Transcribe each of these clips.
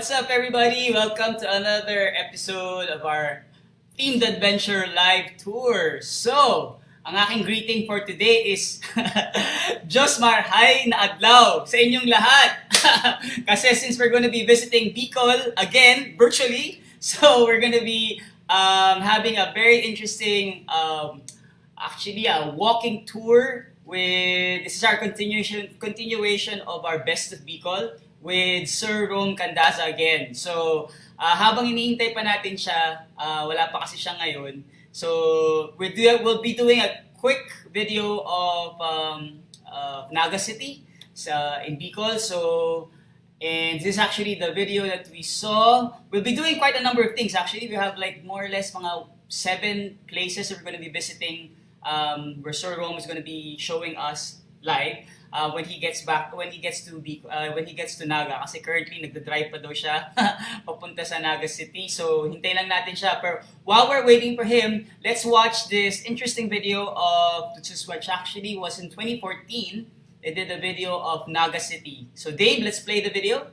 What's up, everybody? Welcome to another episode of our Themed Adventure Live Tour. So, ang aking greeting for today is Josmar Hi na Adlaw sa inyong lahat. Kasi since we're going to be visiting Bicol again, virtually, so we're going to be um, having a very interesting, um, actually a walking tour with, this is our continuation, continuation of our Best of Bicol with Sir Rom Candaza again. So, ah, habang iniintay pa natin siya, ah, wala pa kasi siya ngayon. So, we're do, we'll be doing a quick video of um, uh, Naga City sa in Bicol. So, and this is actually the video that we saw. We'll be doing quite a number of things actually. We have like more or less mga seven places that we're going to be visiting um, where Sir Rome is going to be showing us live uh, when he gets back when he gets to Bic- uh, when he gets to Naga. Kasi currently nagda-drive pa daw siya papunta sa Naga City. So hintayin lang natin siya. Pero while we're waiting for him let's watch this interesting video of is which actually was in 2014 they did a video of Naga City. So Dave let's play the video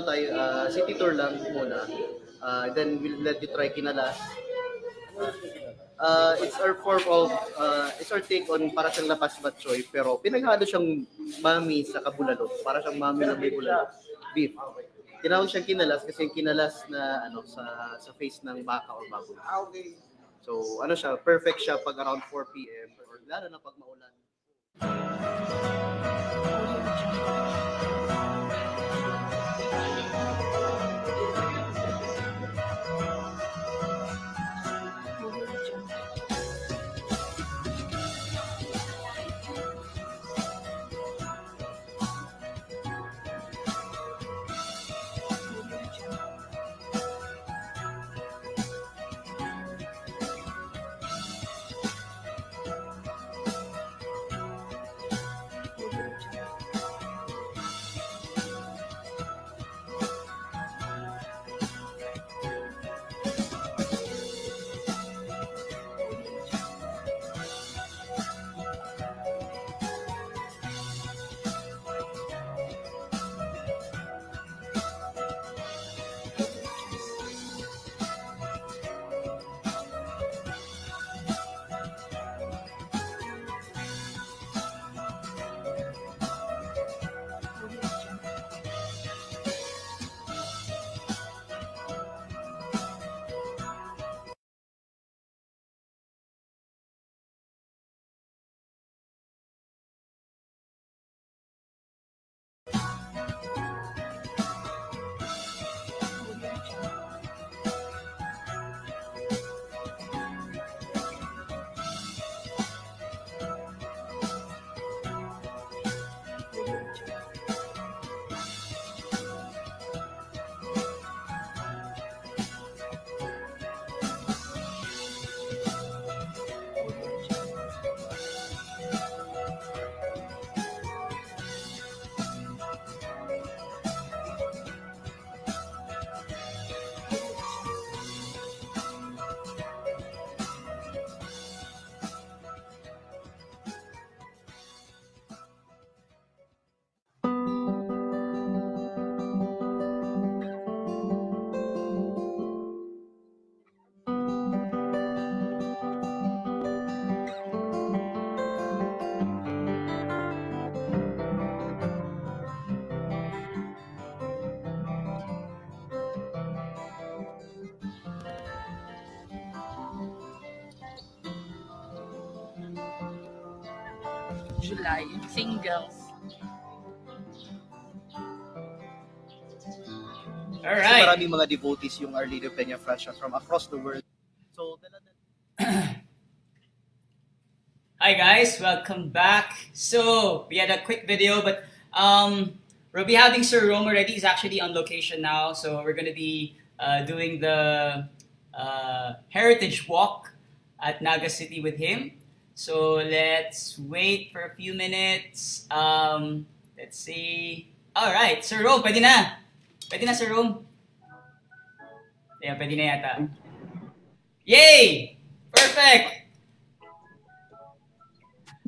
ano tayo, ah, city tour lang muna. Ah, then we'll let you try Kinalas. Uh, it's our form of, uh, it's our take on para siyang lapas batchoy, pero pinaghalo siyang mami sa kabulalo. Para siyang mami na may bulalo. Beef. Tinawag siyang kinalas kasi yung kinalas na ano sa sa face ng baka or baboy. So, ano siya, perfect siya pag around 4 p.m. or lalo na pag maulan. July. Singles. So Alright. maraming mga devotees yung Our Lady of Peña Francia from across the world. So, Hi guys, welcome back. So we had a quick video, but um, we'll be having Sir Rome already. He's actually on location now, so we're gonna be uh, doing the uh, heritage walk at Naga City with him. So let's wait for a few minutes. Um, let's see. All right, Sir Rome, pwede na. Pwede na, Sir Rome. Yeah, pwede na yata. Yay! Perfect!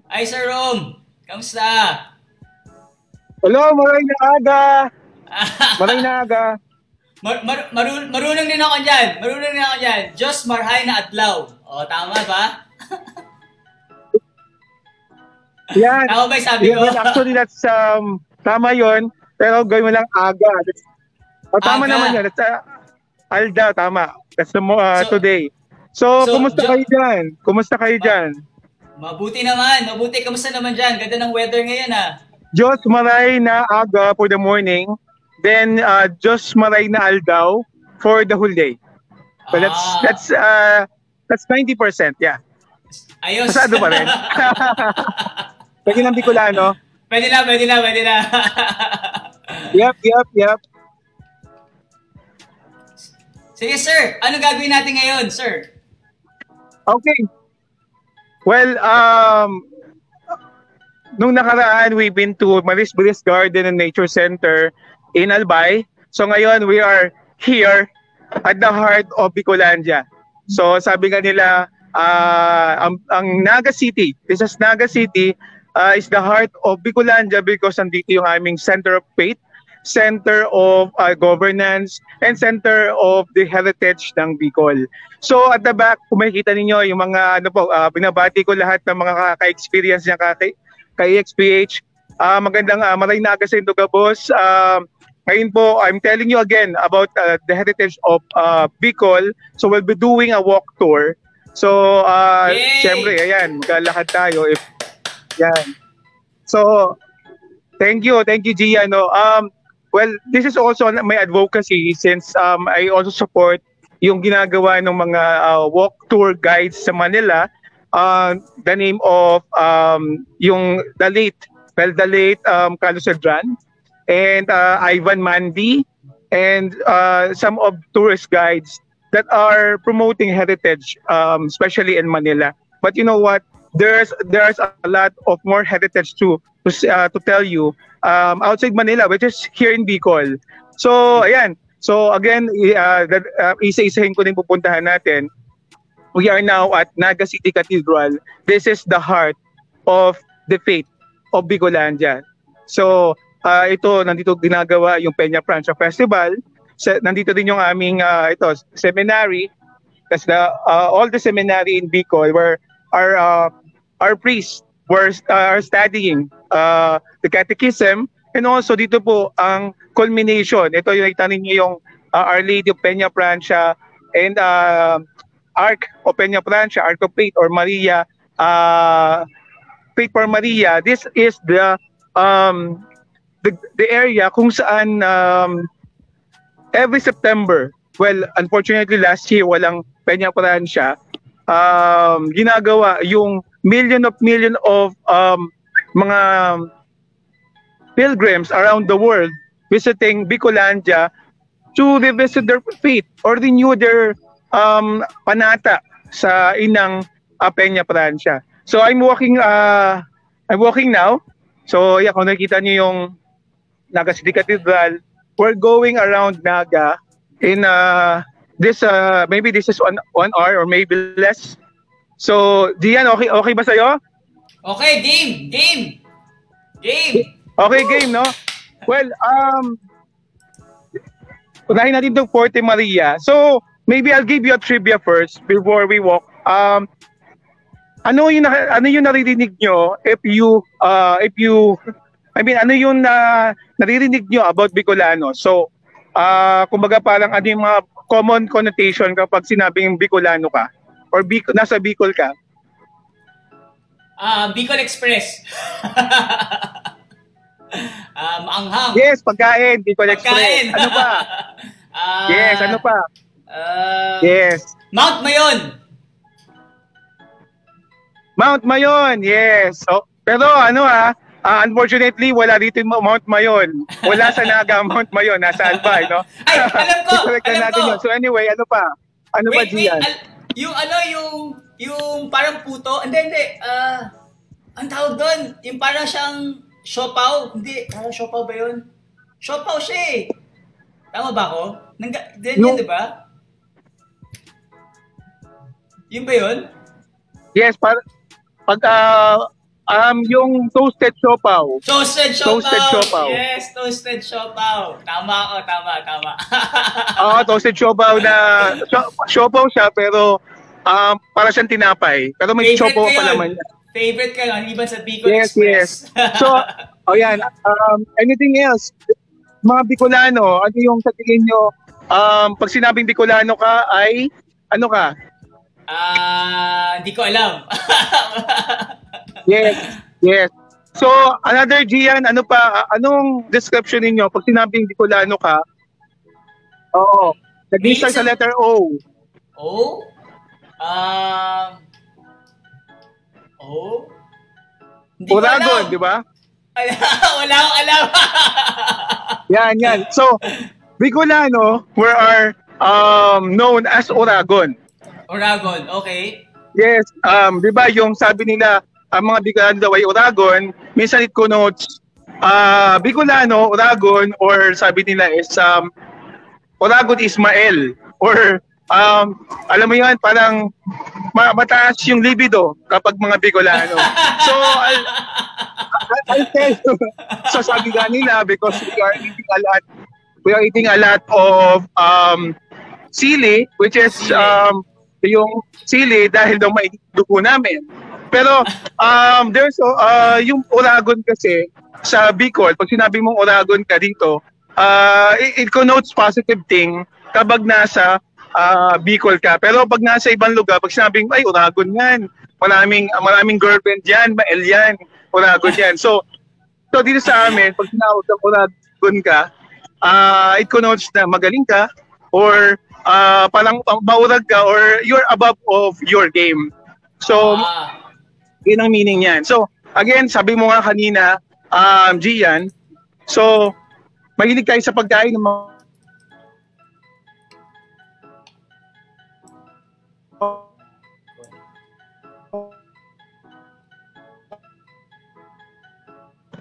Ay, Sir Rom! Kamusta? Hello, maray na aga. Maray na aga. Mar- mar- marun- marunong din ako dyan. Marunong din ako dyan. Diyos marhay na adlaw. O, tama ba? Yan. Tama ba sabi Yeah, ko? well, actually, that's, um, tama yon Pero gawin mo lang aga. That's, oh, tama Aga. naman yun. That's, uh, Alda, tama. That's the, mo- uh, So- today. So, so, kumusta Jo- kayo dyan? Kumusta kayo dyan? Mabuti naman. Mabuti. Kamusta naman dyan? Ganda ng weather ngayon ah. Diyos maray na aga for the morning. Then, uh, Diyos maray na aldaw for the whole day. So, that's, Ah, that's, uh, that's 90%, yeah. Ayos. Masado pa rin. Pwede ng Bicolano. pwede na, pwede na, pwede na. Yep, yep, yep. Sige, sir. Ano gagawin natin ngayon, sir? Okay. Well, um, nung nakaraan, we've been to Maris Bliss Garden and Nature Center in Albay. So ngayon, we are here at the heart of Bicolandia. So sabi nga nila, uh, ang, ang Naga City, this is Naga City, uh, is the heart of Bicolandia because nandito yung aming center of faith, center of uh, governance, and center of the heritage ng Bicol. So at the back, kung makikita ninyo yung mga ano po, ah, binabati ko lahat ng mga ka- ka-experience niya ka kay XPH. Ah, magandang uh, maray na aga sa inyo, Gabos. Ah, ngayon po, I'm telling you again about ah, the heritage of ah, Bicol. So we'll be doing a walk tour. So, uh, Yay! syempre, ayan, maglalakad tayo. If, yan. So, thank you, thank you, Gia. No? Um, well, this is also my advocacy since um, I also support yung ginagawa ng mga uh, walk tour guides sa Manila. Uh, the name of um, yung the late, well, the late um, Carlos Cedran and uh, Ivan Mandi and uh, some of tourist guides that are promoting heritage, um, especially in Manila. But you know what? There's there's a lot of more heritage to to, uh, to tell you um, outside Manila, which is here in Bicol. So ayan. So again, uh, that, uh, isa-isahin ko din pupuntahan natin. We are now at Naga City Cathedral. This is the heart of the faith of Bicolandia. So uh, ito nandito ginagawa yung Peña Francia Festival. Sa, nandito din yung aming uh, ito seminary. That's the uh, all the seminary in Bicol where our uh, our priests were uh, are studying uh, the catechism and also dito po ang culmination. Ito yung nakita ninyo yung uh, Our Lady of Peña Francia and uh, Ark of Peña Francia, Ark of Faith or Maria uh, Faith for Maria. This is the um, the, the area kung saan um, every September, well, unfortunately last year walang Peña Francia, um, ginagawa yung million of million of um, mga pilgrims around the world visiting Bicolandia to revisit their faith or renew their um, panata sa inang uh, Francia. So I'm walking uh, I'm walking now. So yeah, kung nakita niyo yung Naga City Cathedral, we're going around Naga in uh, this uh, maybe this is one one hour or maybe less. So, Dian, okay okay ba sa'yo? Okay, game! Game! Game! Okay, game, no? Well, um, unahin natin itong Forte Maria. So, maybe I'll give you a trivia first before we walk. Um, ano yung ano yung naririnig nyo if you uh, if you I mean ano yung na naririnig nyo about Bicolano? So, uh, kumbaga parang ano yung mga common connotation kapag sinabing Bicolano ka or Bic- nasa Bicol ka? Ah, Bicol Express. um, anghang. Yes, pagkain, Bicol Pagkain. Express. Ano pa? Ah, Yes, ano pa? ah, Yes. Mount Mayon. Mount Mayon, yes. So, pero ano ah, ah, unfortunately wala dito yung Mount Mayon. Wala sa Naga Mount Mayon, nasa Albay, no? Ay, alam ko, alam natin ko. yun. So anyway, ano pa? Ano wait, wait. Gian? Al- yung ano, yung, yung parang puto. Hindi, hindi. Ah, ang tawag doon, yung parang siyang siopaw. Hindi, parang siopaw ba yun? Siopaw siya eh. Tama ba ako? Nangga, din No. yun, di ba? Yun ba yun? Yes, par pag ah, um yung toasted siopaw. Toasted siopaw. Toasted siopaw. Yes, toasted siopaw. Tama ako, tama, tama. Oo, toasted siopaw na sio- siopaw siya pero um para siyang tinapay. Pero may siopaw pa naman. niya. Favorite ka yun, even sa Bicol Yes, Express. So, oh yan, um, anything else? Mga Bicolano, ano yung sa tingin nyo, um, pag sinabing Bicolano ka ay, ano ka? Ah, hindi ko alam. Yes, yes. So, another Gian, ano pa, anong description ninyo pag sinabing Bicolano ka? Oo. Nag-start sa letter O. oh? Um, oh? Hindi alam. di ba? Wala akong alam. Yan, yan. So, Bicolano were are um, known as Oragon. Uragon, okay. Yes, um, 'di ba yung sabi nila ang mga Bicolano daw ay Oragon, minsan it connotes uh, Bicolano, Oragon or sabi nila is um, Oragon Ismael or um, alam mo yan, parang ma- mataas yung libido kapag mga Bicolano. So, I'll, I'll- tell you. So, sabi nga nila, because we are eating a lot, we are eating a lot of um, sili, which is um, yung sili dahil daw may dugo namin. Pero um, there's uh, yung Oragon kasi sa Bicol, pag sinabi mong Oragon ka dito, uh, it, it connotes positive thing kapag nasa uh, Bicol ka. Pero pag nasa ibang lugar, pag sinabing, ay, Oragon yan, maraming, maraming girlfriend yan, mael yan, Oragon yan. So, so dito sa amin, pag sinawag ng Oragon ka, uh, it connotes na magaling ka or uh, parang maurag ka or you're above of your game. So, Ah, yun ang meaning niyan. So, again, sabi mo nga kanina, um, Gian, so, mahilig tayo sa pagkain ng mga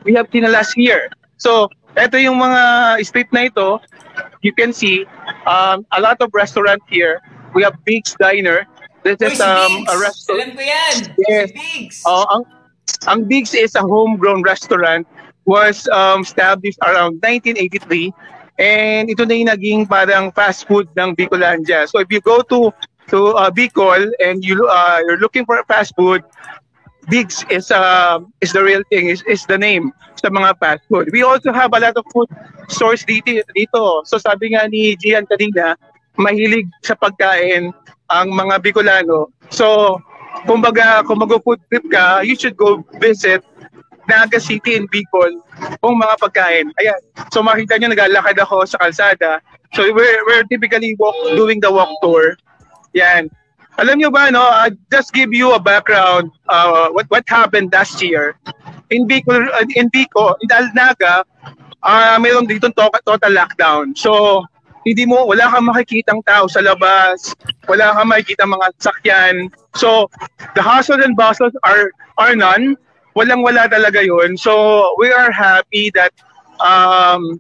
we have tinalas here. So, ito yung mga street na ito. You can see um, a lot of restaurant here. We have Big's Diner. This Uy, is si um, Biggs. a restaurant. Alam ko yan. Yes. Si Biggs. Oh, ang ang Big's is a homegrown restaurant was um, established around 1983 and ito na yung naging parang fast food ng Bicolandia. So if you go to to uh, Bicol and you uh, you're looking for fast food, Big's is uh, is the real thing is is the name sa mga fast food. We also have a lot of food stores dito dito. So sabi nga ni Gian kanina, mahilig sa pagkain ang mga Bicolano. So kumbaga kung mag-food trip ka, you should go visit Naga City in Bicol kung mga pagkain. Ayan. So makita nyo, naglalakad ako sa kalsada. So we're, we're typically walk, doing the walk tour. Yan. Alam nyo ba, no, uh, just give you a background uh, what what happened last year. In Bicol, uh, in Bicol, in Alnaga, ah mayroon dito total, total lockdown. So, hindi mo, wala kang makikitang tao sa labas, wala kang makikita mga sakyan. So, the hustle and bustle are, are none. Walang-wala talaga yun. So, we are happy that um,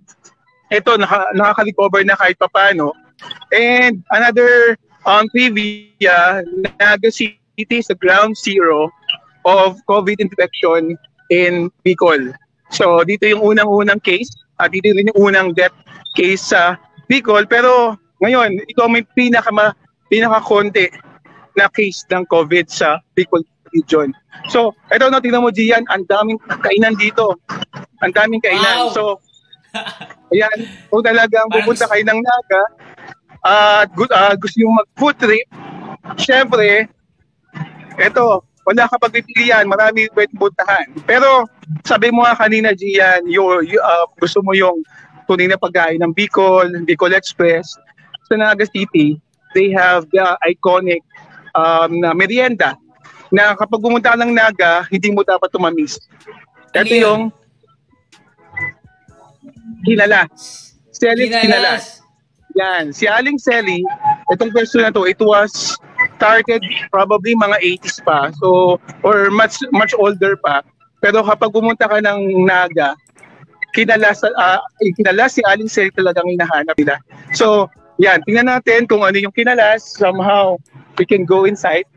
ito, naka, nakaka-recover na kahit papano. And another um, trivia, Naga City is the ground zero of COVID infection in Bicol. So dito yung unang-unang case at dito rin yung unang death case sa Bicol. Pero ngayon, ito ang may pinaka pinaka-konti na case ng COVID sa Bicol region. So, ito no, tingnan mo Gian, ang daming kainan dito. Ang daming kainan. Wow. So, ayan, kung talagang pupunta kayo ng Naga, at good, ah, gusto nyo mag-food trip, syempre, eto, wala ka pagpipilian, marami pwedeng puntahan. Pero, sabi mo nga kanina, Gian, you, you, ah, gusto mo yung tunay na pagkain ng Bicol, Bicol Express. Sa Naga City, they have the iconic um, na merienda na kapag pumunta ng Naga, hindi mo dapat tumamis. Ito Ano yun? yung Kilala. Selling Kilala. Yan, si Aling Selly, itong person na to, it was started probably mga 80s pa. So, or much much older pa. Pero kapag pumunta ka ng Naga, kinala, sa, eh, kinala si Aling Selly talagang hinahanap nila. So, yan, tingnan natin kung ano yung kinalas. Somehow, we can go inside.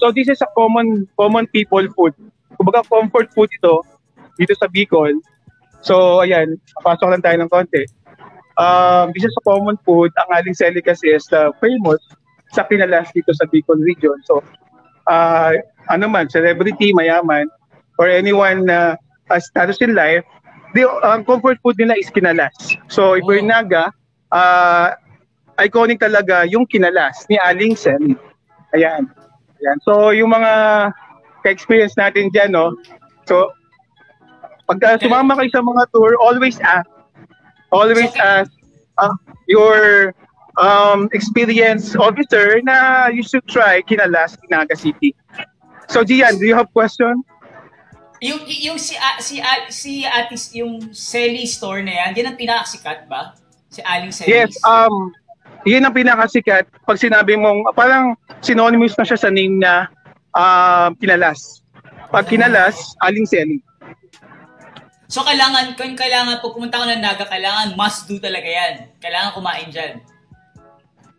So, this is a common common people food. Kumbaga, comfort food ito dito sa Bicol. So, ayan, pasok lang tayo ng konti um, this is a common food. Ang aling seli kasi is uh, famous sa kinalas dito sa Bicol region. So, uh, ano man, celebrity, mayaman, or anyone na uh, status in life, the um, comfort food nila is kinalas. So, if Oh. you're Naga, uh, iconic talaga yung kinalas ni Aling Seli. Ayan. Ayan. So, yung mga ka-experience natin dyan, no? So, pagka sumama kayo sa mga tour, always ask always ask uh, your um, experienced officer na you should try Kinalas, Naga City. So Gian, do you have question? Yung yung si A- si A- si Atis yung Selly store na yan, yan ang pinakasikat ba? Si Aling Selly. Yes, um, yun ang pinakasikat pag sinabi mong, parang synonymous na siya sa name na um, Kinalas. Pag Kinalas, Aling Seli. So kailangan, kung kailangan pag pumunta ko ng Naga, kailangan must do talaga yan. Kailangan kumain dyan.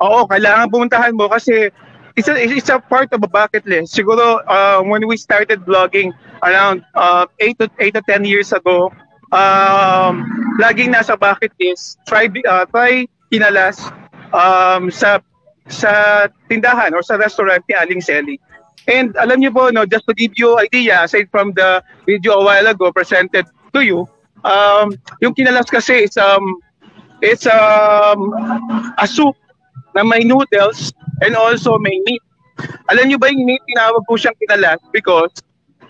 Oo, kailangan pumuntahan mo kasi it's a, it's a part of a bucket list. Siguro uh, when we started vlogging around uh, 8 to 8 to 10 years ago, um, laging nasa bucket list, try uh, try kinalas um, sa sa tindahan or sa restaurant ni Aling Selly. And alam niyo po, no, just to give you idea, aside from the video a while ago presented to you, um, yung kinalas kasi is um, it's um, a soup na may noodles and also may meat. Alam niyo ba yung meat, tinawag po siyang kinalas because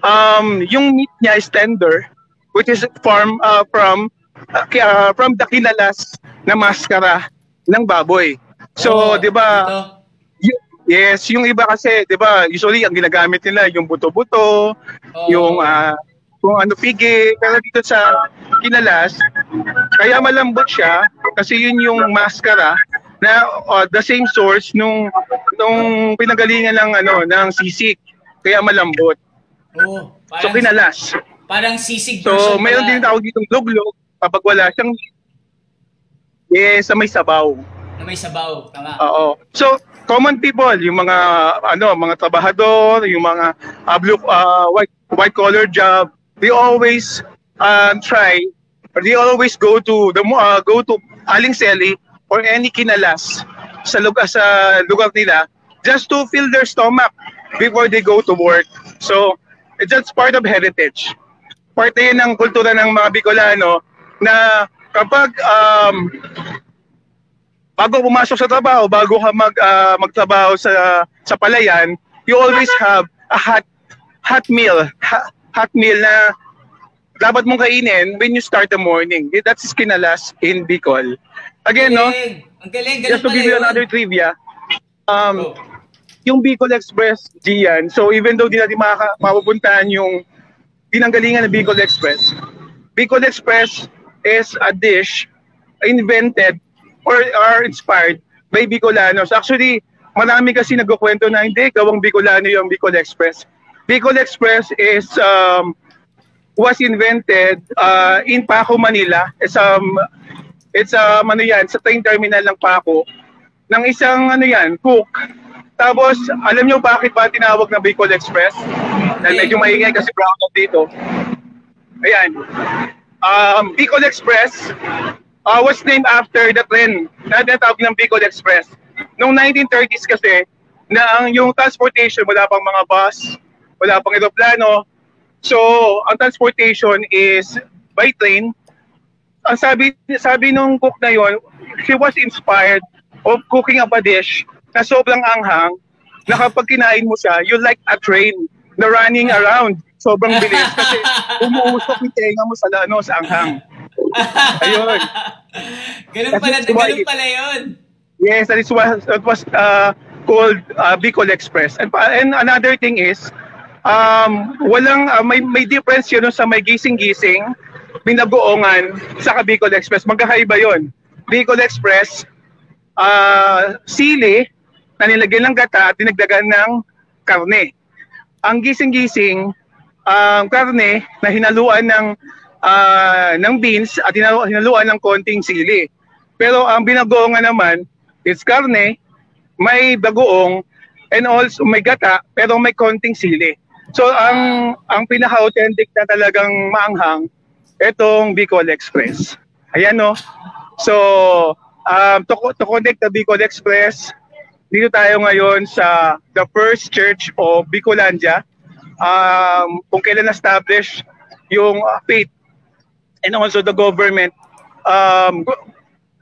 um, yung meat niya is tender which is from uh, from uh, uh, from the kinalas na maskara ng baboy. So, Oo, 'di ba? yes, yung iba kasi, 'di ba, usually ang ginagamit nila yung buto-buto, Oo. yung ah, kung ano pigi, pero dito sa kinalas, kaya malambot siya kasi yun yung maskara na uh, the same source nung nung pinagalingan ng ano ng sisig kaya malambot. Oo, So parang, kinalas. parang sisig So mayroon din tawag ditong luglog kapag wala siyang yes, sa may sabaw. na may sabaw. Tama. Oo. So, common people, yung mga ano, mga trabahador, yung mga uh, blue uh, white white collar job, they always um, try or they always go to the uh, go to Aling Seli or any kinalas sa lugar sa lugar nila just to fill their stomach before they go to work. So, it's just part of heritage. Parte yun ng kultura ng mga Bicolano na kapag um, bago pumasok sa trabaho, bago ka mag ah, magtrabaho sa sa palayan, you always have a hot hot meal, ha- hot meal na dapat mong kainin when you start the morning. That's kinalas in Bicol. Again, no? Ang galing, galing Just to give you another trivia, um, Oh. Yung Bicol Express, Gian, so even though di natin makaka- mapupuntahan yung pinanggalingan ng Bicol Express, Bicol Express is a dish invented or are inspired by Bicolanos. Actually, marami kasi nagkukwento na hindi, gawang Bicolano yung Bicol Express. Bicol Express is um, was invented uh, in Paco, Manila. It's um it's um ano yan, sa train terminal ng Paco ng isang ano yan, cook. Tapos, alam nyo bakit ba tinawag na Bicol Express? Dahil medyo maingay kasi brown out dito. Ayan. Um, Bicol Express uh, was named after the train na tinatawag ng Bicol Express. Noong 1930s kasi, na ang yung transportation, wala pang mga bus, wala pang eroplano. So, ang transportation is by train. Ang sabi sabi nung cook na yon, she was inspired of cooking up a dish na sobrang anghang na kapag kinain mo siya, you like a train na running around. Sobrang bilis kasi umuusok yung tenga mo sa ano, sa anghang. Ayun. ganun That's pala, ganun pala yun. Yes, that is what that was uh, called uh, Bicol Express. And pa- and another thing is um walang uh, may may difference yun sa may gising-gising binagoongan sa Bicol Express. Magkakaiba 'yon. Bicol Express uh, sili na nilagyan ng gata at dinagdagan ng karne. Ang gising-gising um, karne na hinaluan ng ah, ng beans at hinalu- hinaluan ng konting sili. Pero ang binagoongan naman is karne, may bagoong, and also may gata, pero may konting sili. So ang ang pinaka-authentic na talagang maanghang, itong Bicol Express. Ayan no. So um, to, to connect the Bicol Express, dito tayo ngayon sa the first church of Bicolandia. Um, kung kailan na-establish yung uh, faith and also the government um,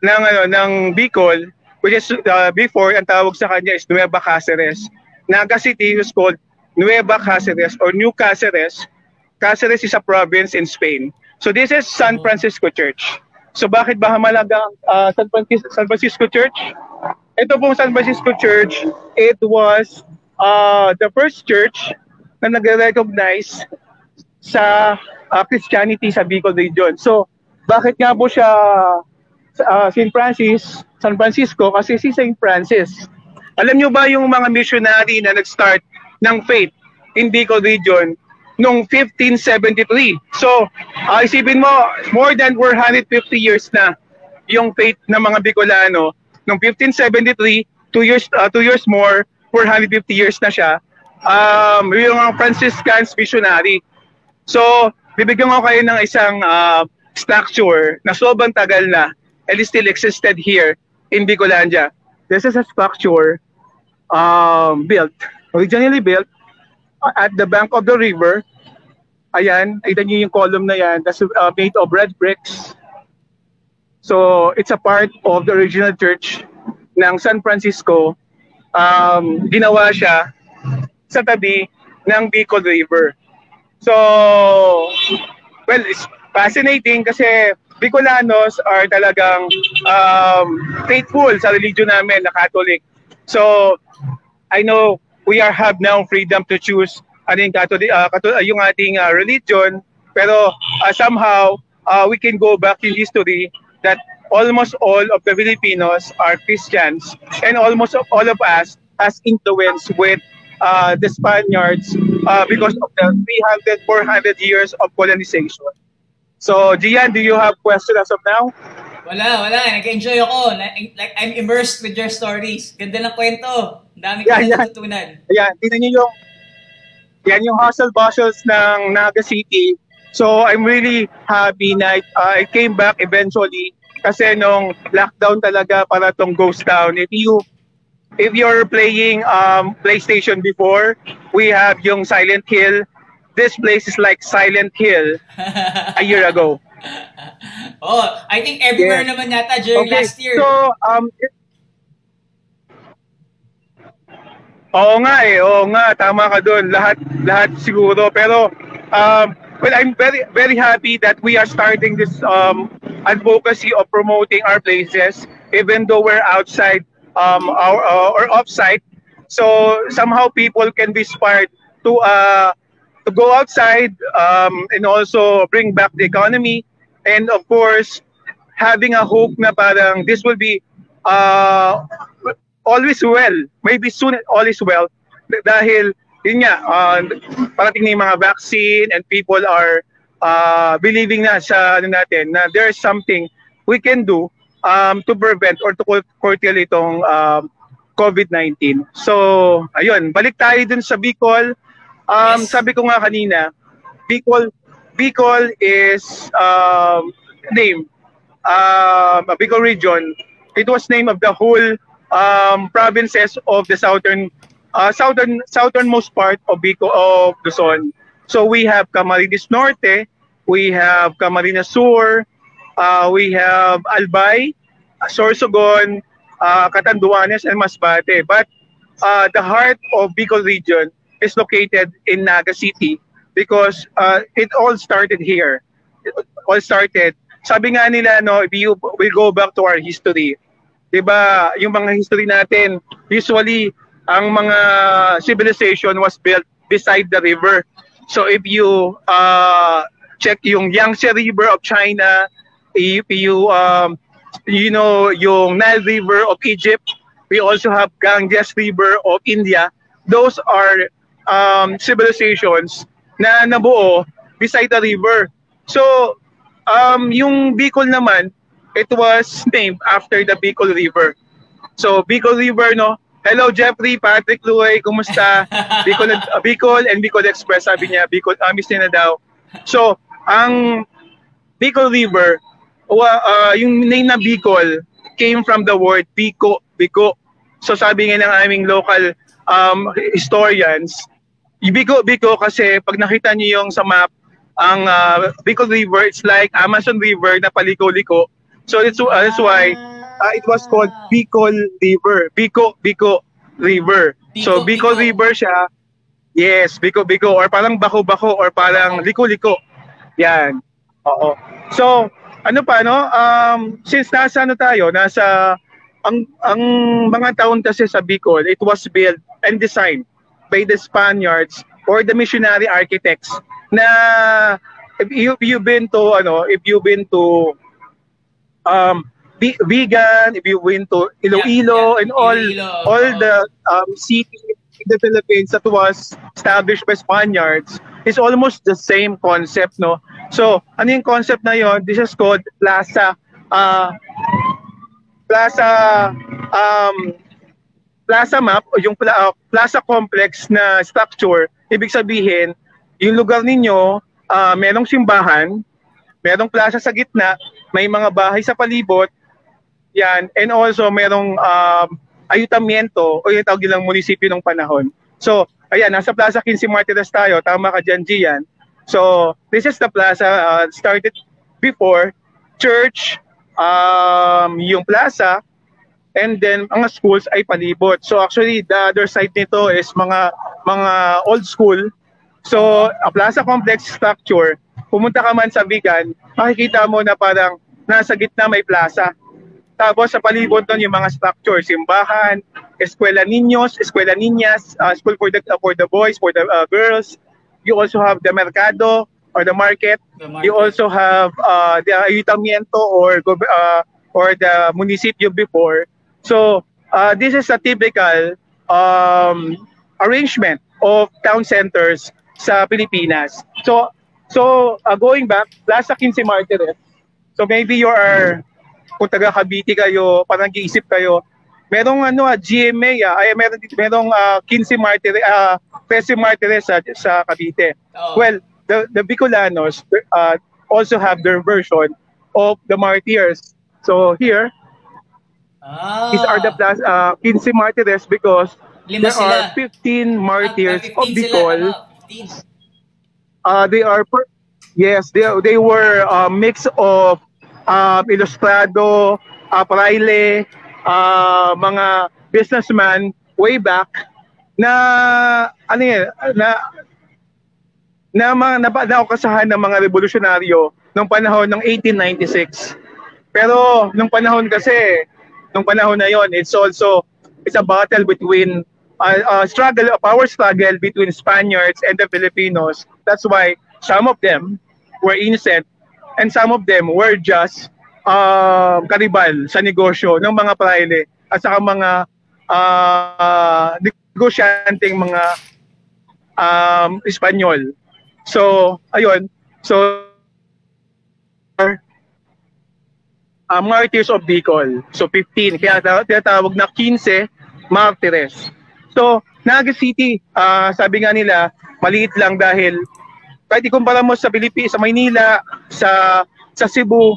ng ano ng Bicol which is uh, before ang tawag sa kanya is Nueva Cáceres. Naga City is called Nueva Cáceres or New Cáceres. Cáceres is a province in Spain. So this is San Francisco Church. So bakit ba mahalaga ang uh, San, Francisco, San Francisco Church? Ito pong San Francisco Church, it was uh, the first church na nagre-recognize sa uh, Christianity sa Bicol region. So, bakit nga po siya uh, St. Francis, San Francisco? Kasi si St. Francis. Alam nyo ba yung mga missionary na nag-start ng faith in Bicol region noong 1573? So, uh, isipin mo, more than 450 years na yung faith ng mga Bicolano. Noong 1573, two years, uh, two years more, 450 years na siya. Um, yung mga Franciscans missionary. So, bibigyan ko kayo ng isang uh, structure na sobrang tagal na and it still existed here in Bicolandia. This is a structure um, built, originally built at the bank of the river. Ayan, kita niyo yung column na yan. That's uh, made of red bricks. So, it's a part of the original church ng San Francisco. Um, ginawa siya sa tabi ng Bicol River. So, well, it's fascinating kasi Bicolanos are talagang um, faithful sa religion namin na Catholic. So, I know we are have now freedom to choose ano yung, Catholic, uh, Catholic, yung ating uh, religion, pero uh, somehow uh, we can go back in history that almost all of the Filipinos are Christians and almost all of us has influence with uh, the Spaniards uh, because of the 300, 400 years of colonization. So, Gian, do you have questions as of now? Wala, wala. Nag-enjoy ako. Like, I'm immersed with your stories. Ganda ng kwento. Ang dami ko Yeah, yeah. natutunan. Ayan, tingnan niyo yung yan yung hustle bustles ng Naga City. So I'm really happy na uh, I came back eventually kasi nung lockdown talaga para tong ghost town. If you if you're playing um PlayStation before, we have yung Silent Hill. This place is like Silent Hill a year ago. oh, I think everywhere Yeah. naman yata during last year. So, um, it- Oo nga eh, oo nga, tama ka doon. Lahat, lahat siguro. Pero Um, well, I'm very very happy that we are starting this um, advocacy of promoting our places, even though we're outside um, our uh, or offsite. So somehow people can be inspired to uh, to go outside um, and also bring back the economy, and of course having a hope na parang this will be uh, always well, maybe soon all is well. Dahil yun nga, uh, parating na yung mga vaccine and people are uh, believing na sa ano natin na there is something we can do um, to prevent or to curtail itong um, COVID-19. So, ayun, balik tayo dun sa Bicol. Um, Yes. Sabi ko nga kanina, Bicol, Bicol is um, name, um, Bicol region. It was name of the whole um, provinces of the southern uh, southern southernmost part of Bicol of Luzon. So we have Camarines Norte, we have Camarines Sur, uh, we have Albay, Sorsogon, uh, Catanduanes, and Masbate. But uh, the heart of Bicol region is located in Naga City because uh, it all started here. It all started. Sabi nga nila, no, if you we go back to our history, 'di ba? Yung mga history natin, usually ang mga civilization was built beside the river. So if you uh, check yung Yangtze River of China, if you um, you know yung Nile River of Egypt, we also have Ganges River of India. Those are um, civilizations na nabuo beside the river. So um, yung Bicol naman, it was named after the Bicol River. So Bicol River, no? Hello Jeffrey, Patrick Luay, kumusta? Bicol, uh, Bicol and Bicol Express, sabi niya, Bicol, uh, miss niya na daw. So, ang Bicol River, uh, yung name na Bicol came from the word Bico, Bico. So sabi nga ng aming local um, historians, Bico, Bico kasi pag nakita niyo yung sa map, ang uh, Bicol River, it's like Amazon River na paliko-liko. So it's, uh, that's why uh, it was called Bicol River. Bico, Bico River. so Bico, Bicol Bico. River siya. Yes, Bico, Bico. Or parang bako-bako or parang liko-liko. Yan. Oo. So, ano pa no? Um since nasa ano tayo, nasa ang ang mga taon kasi sa Bicol, it was built and designed by the Spaniards or the missionary architects na if you you've been to ano, if you've been to um Vegan, if you've been to Iloilo Yeah, yeah. and all Iloilo, all oo. the um city in the Philippines that was established by Spaniards is almost the same concept, no? So, ano yung concept na yon? This is called Plaza uh, Plaza um, Plaza map o yung pla- uh, Plaza complex na structure, ibig sabihin, yung lugar ninyo, uh, merong simbahan, merong plaza sa gitna, may mga bahay sa palibot, yan, and also merong um, ayutamiento o yung tawag nilang munisipyo ng panahon. So, ayan, nasa Plaza 15 Martires tayo, tama ka dyan, Gian. So, this is the plaza uh, started before church, um, yung plaza, and then mga schools ay palibot. So actually the other side nito is mga mga old school. So a plaza complex structure, pumunta ka man sa Bigan, makikita mo na parang nasa gitna may plaza. Tapos sa palibot nun yung mga structure, simbahan, eskwela niños, eskwela niñas, uh, school for the for the boys, for the uh, girls. You also have the mercado or the market. The market. You also have uh, the ayuntamiento or uh, or the municipio before. So uh, this is a typical um, arrangement of town centers sa Pilipinas. So so uh, going back, Plaza 15 Martires. So maybe you are kung taga Cavite kayo, parang nag-iisip kayo, merong ano ah, GMA ah, ay meron dito merong uh, 15 Martires, uh, 13 Martires sa, sa Cavite. Oo. Well, the the Bicolanos uh, also have their version of the martyrs. So here, ah, these are the plus uh, 15 martyrs because Lima there sila. are 15 martyrs Ah, of 15 sila, Bicol. 15. Uh, they are per- yes, they they were a mix of uh, ilustrado, uh, praile, uh, mga businessman way back na ano yan, na na mga napa- naukasahan ng mga revolusyonaryo nung panahon ng 1896. Pero nung panahon kasi, nung panahon na yon, it's also it's a battle between uh, uh, struggle, a power struggle between Spaniards and the Filipinos. That's why some of them were innocent and some of them were just um, karibal sa negosyo ng mga praile at saka mga uh, negosyanteng mga um, Espanyol. So, ayun. So, uh, Martyrs of Bicol. So, 15. Kaya ta- tinatawag na 15 Martires. So, Naga City, ah, sabi nga nila, maliit lang dahil kahit ikumpara mo sa Pilipinas, sa Maynila, sa sa Cebu,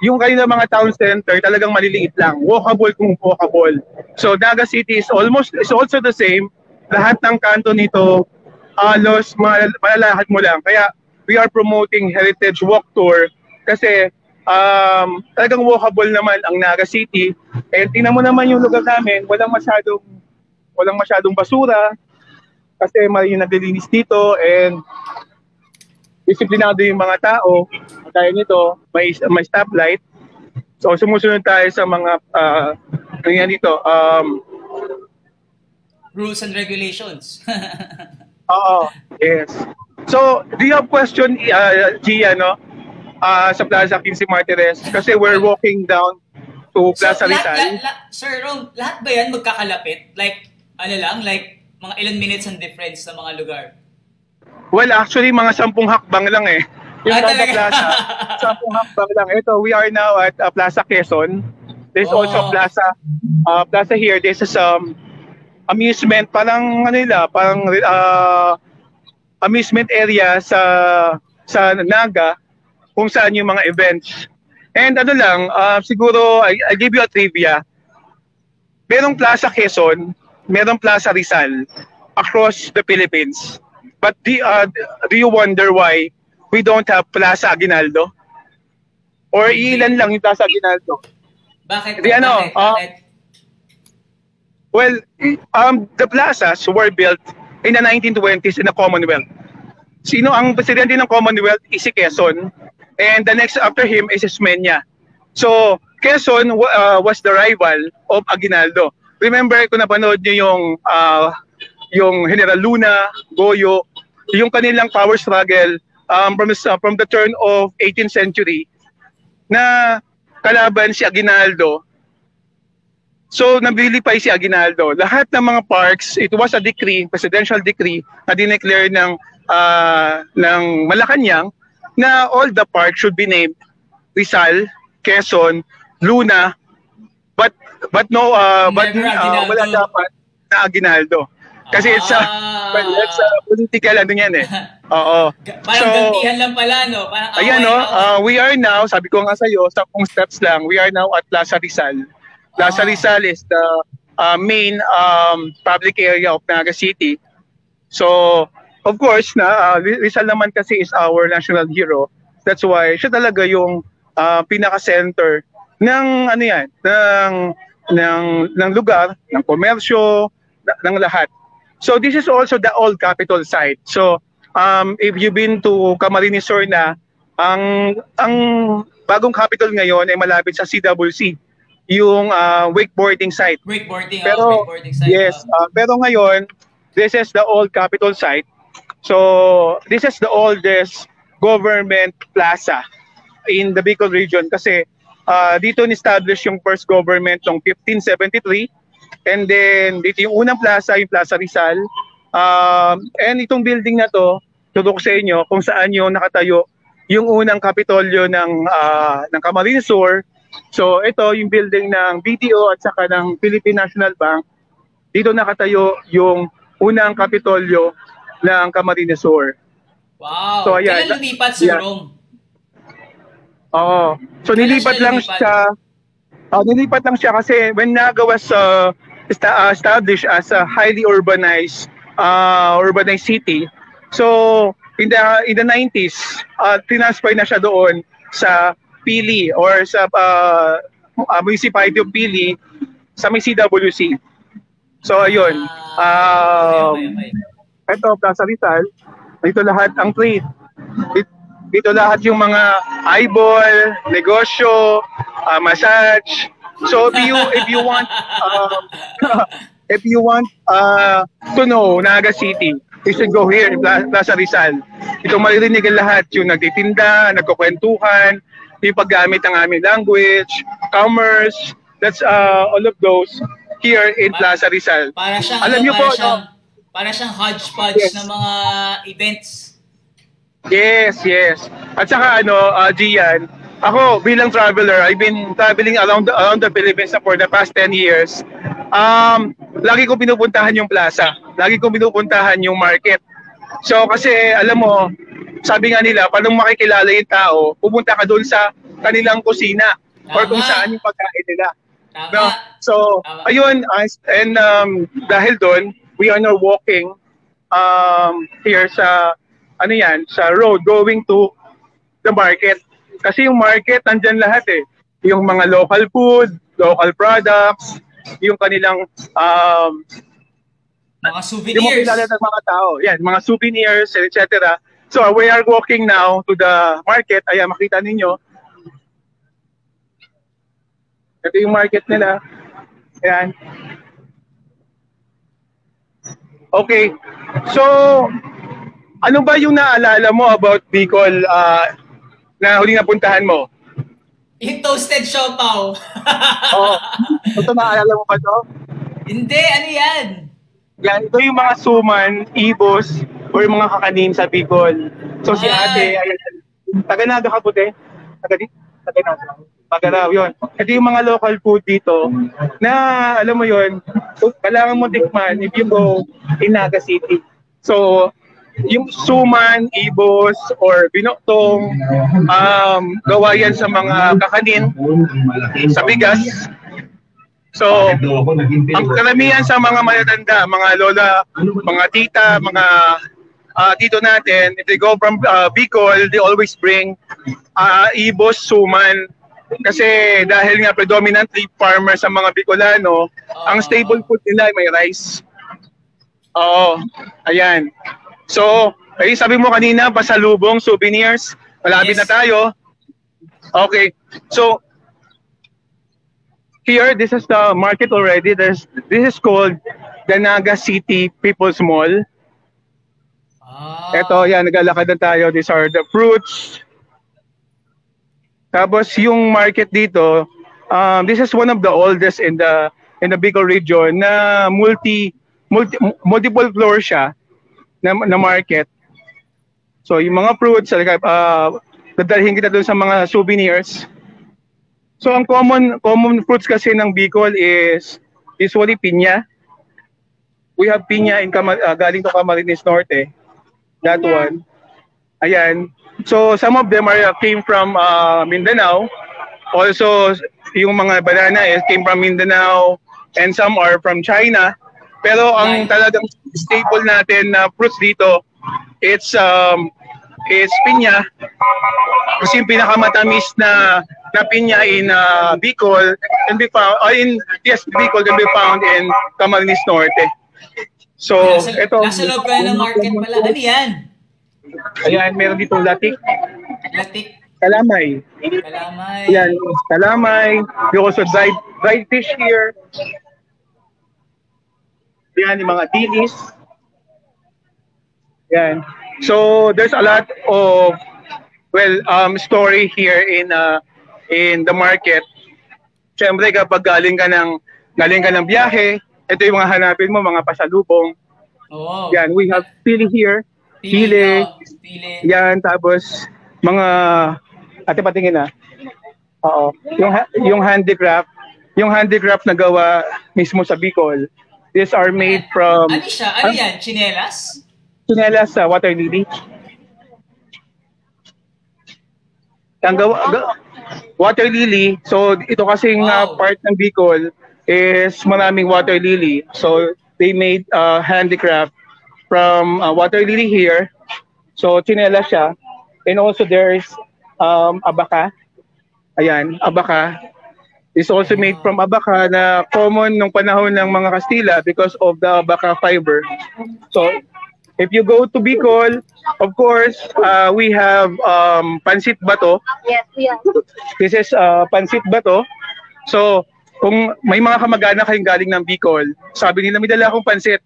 yung kanilang mga town center talagang maliliit lang. Walkable kung walkable. So Naga City is almost is also the same. Lahat ng kanto nito halos mal- malalakad mo lang. Kaya we are promoting Heritage Walk Tour kasi um, talagang walkable naman ang Naga City. And tingnan mo naman yung lugar namin, walang masyadong walang masyadong basura kasi may naglilinis dito and disiplinado yung mga tao. Dahil nito, may may stoplight. So sumusunod tayo sa mga uh, ano yan dito, um, Rules and regulations. Oo, yes. So, do you have question, uh, Gia, no? Uh, sa Plaza 15 Martires? Kasi we're walking down to Plaza so, lahat, Rizal. la- la- Sir Rom, lahat ba yan magkakalapit? Like, ano lang, like, mga ilan minutes ang difference sa mga lugar? Well, actually, mga sampung hakbang lang eh. Yung Ah, Plaza? Plaza, sampung hakbang lang. Ito, we are now at uh, Plaza Quezon. There's Oh. also Plaza, uh, Plaza here. This is um, amusement, parang ano nila, parang uh, amusement area sa sa Naga kung saan yung mga events. And ano lang, uh, siguro, I, I give you a trivia. Merong Plaza Quezon, merong Plaza Rizal across the Philippines. But do, uh, do you wonder why we don't have Plaza Aguinaldo? Or ilan lang yung Plaza Aguinaldo? Bakit? Di ano, bakit? bakit? Well, um, the plazas were built in the 1920s in the Commonwealth. Sino ang presidente ng Commonwealth? is si Quezon. And the next after him is Esmeña. So, Quezon uh, was the rival of Aguinaldo. Remember kung napanood niyo yung uh, yung General Luna, Goyo, yung kanilang power struggle um, from, uh, from the turn of 18th century na kalaban si Aguinaldo So, nabilipay si Aguinaldo. Lahat ng mga parks, it was a decree, presidential decree, na dineclare ng, ah, ng Malacanang na all the parks should be named Rizal, Quezon, Luna, but but no, uh, but Never uh, Aguinaldo. wala dapat na Aguinaldo. Kasi it's a, Ah. well, it's a political ano yan eh. Oo. Parang gantihan lang pala, no? Parang Ayan away, no, away. uh, we are now, sabi ko nga sa iyo, sampung steps lang, we are now at Plaza Rizal. Plaza Ah. Rizal is the uh, main um, public area of Naga City. So, of course, na uh, Rizal naman kasi is our national hero. That's why siya talaga yung uh, pinaka-center ng ano yan, ng ng ng lugar, ng komersyo, ng lahat. So this is also the old capital site. So um, if you've been to Camarines Sur na, ang ang bagong capital ngayon ay malapit sa CWC, yung uh, wakeboarding site. Wakeboarding, Pero oh, wakeboarding site. yes, oh. uh, pero ngayon this is the old capital site. So this is the oldest government plaza in the Bicol region kasi uh, dito ni-establish yung first government noong 1573 and then dito yung unang plaza, yung Plaza Rizal. Um, and itong building na to, tutok sa inyo kung saan yung nakatayo yung unang kapitolyo ng ah, ng Camarines Sur. So ito yung building ng BDO at saka ng Philippine National Bank. Dito nakatayo yung unang kapitolyo ng Camarines Sur. Wow. So, ayan. Kailan lumipat, Sir Yeah. Rom? Oo. So Kailan nilipat siya lang lumipat? siya. Oh, nilipat lang siya kasi when Naga was uh, uh, established as a highly urbanized uh, urbanized city. So in the in the 90s, uh, transfer na siya doon sa Pili or sa uh, uh, municipality of Pili sa may CWC. So ayun. Um, ito Plaza Rizal. Dito lahat ang trade. Dito, dito lahat yung mga eyeball, negosyo, ah, massage. So if you if you want um, if you want uh, to know Naga City, you should go here in Pla- Plaza Rizal. Ito maririnig ang lahat yung nagtitinda, nagkukwentuhan, yung paggamit ng aming language, commerce, that's uh, all of those here in Plaza Rizal. Para siyang, Alam ano, niyo po, siyang, no? para siyang hodgepodge Yes. ng mga events. Yes, yes. At saka ano, uh, Gian, ako bilang traveler, I've been traveling around the, around the Philippines for the past 10 years. Um, lagi ko pinupuntahan yung plaza. Lagi ko pinupuntahan yung market. So kasi alam mo, sabi nga nila, paano makikilala yung tao, pupunta ka doon sa kanilang kusina or kung Tama. saan yung pagkain nila. Tama. No? So, Tama. ayun, and um, dahil doon, we are now walking um, here sa, ano yan, sa road going to the market. Kasi yung market, nandyan lahat eh. Yung mga local food, local products, yung kanilang, um, Mga yung mga souvenirs. kilala ng mga tao. Yan, mga souvenirs, etc. So, we are walking now to the market. Ayan, makita ninyo. Ito yung market nila. Ayan. Okay. So, ano ba yung naalala mo about Bicol ah, na huling napuntahan mo? Yung toasted siopaw. Oo. Ito naalala mo ba to? Hindi, ano yan? Yan, ito yung mga suman, ibos, or yung mga kakanin sa Bicol. So si ate, Ay. ayan, taga Naga ka puti. Taga di, taga Naga. Taga Raw, yun. Ito yung mga local food dito na, alam mo yun, so, kailangan mo tikman if you go in Naga City. So, yung suman, ibos, or binoktong, um, gawa yan sa mga kakanin, sa bigas. So, ang karamihan sa mga matatanda, mga lola, mga tita, mga ah, tito natin, if they go from uh, Bicol, they always bring uh, ibos, suman. Kasi dahil nga predominantly farmer sa mga Bicolano, ang staple food nila ay may rice. Oo, ayan. So, ay sabi mo kanina, pasalubong, souvenirs, malapit Yes. na tayo. Okay, so here, this is the market already. There's, this is called the Naga City People's Mall. Ah, Ito, yan, naglalakad na tayo. These are the fruits. Tapos yung market dito, um, this is one of the oldest in the in the Bicol region na multi, multi multiple floor siya na, na market. So yung mga fruits, uh, dadalhin kita doon sa mga souvenirs. So ang common common fruits kasi ng Bicol is usually pinya. We have pinya in Cama- uh, galing to Camarines Norte. That one. Ayan. So some of them are uh, came from uh, Mindanao. Also yung mga banana is came from Mindanao and some are from China. Pero ang talagang staple natin na fruits dito it's um it's pinya. Kasi yung pinakamatamis na na pinya in uh, Bicol can be found uh, in yes Bicol can be found in Camarines Norte. So nasa, ito nasa loob ka ng market pala. Ano yan? Ayan, meron dito latik, Latik, kalamay. kalamay. Ayan, kalamay. We also dried, dried fish here. Ayan, yung mga dilis. Ayan. So, there's a lot of, well, um, story here in uh, in the market. Siyempre, kapag galing ka ng, galing ka ng biyahe, ito yung mga hanapin mo, mga pasalubong. Oo. Yan, we have pili here. Pili. oh, Pili. Yan, tapos mga ate patingin na. Oo. Yung yung handicraft, yung handicraft na gawa mismo sa Bicol. These are made from Ano siya? Ano yan? Chinelas? chinelas sa water lily. Ang gawa, ga- water lily, so ito kasing uh, Wow. part ng Bicol is maraming water lily. So they made uh, handicraft from uh, water lily here. So chinelas siya. And also there's um, abaka. Ayan, abaka. Is also made from abaka na common nung panahon ng mga Kastila because of the abaka fiber. So if you go to Bicol, of course, uh, we have um, Pansit Bato. Yes, yeah. This is uh, Pansit Bato. So, kung may mga kamag-anak kayong galing ng Bicol, sabi nila, may dala akong pansit.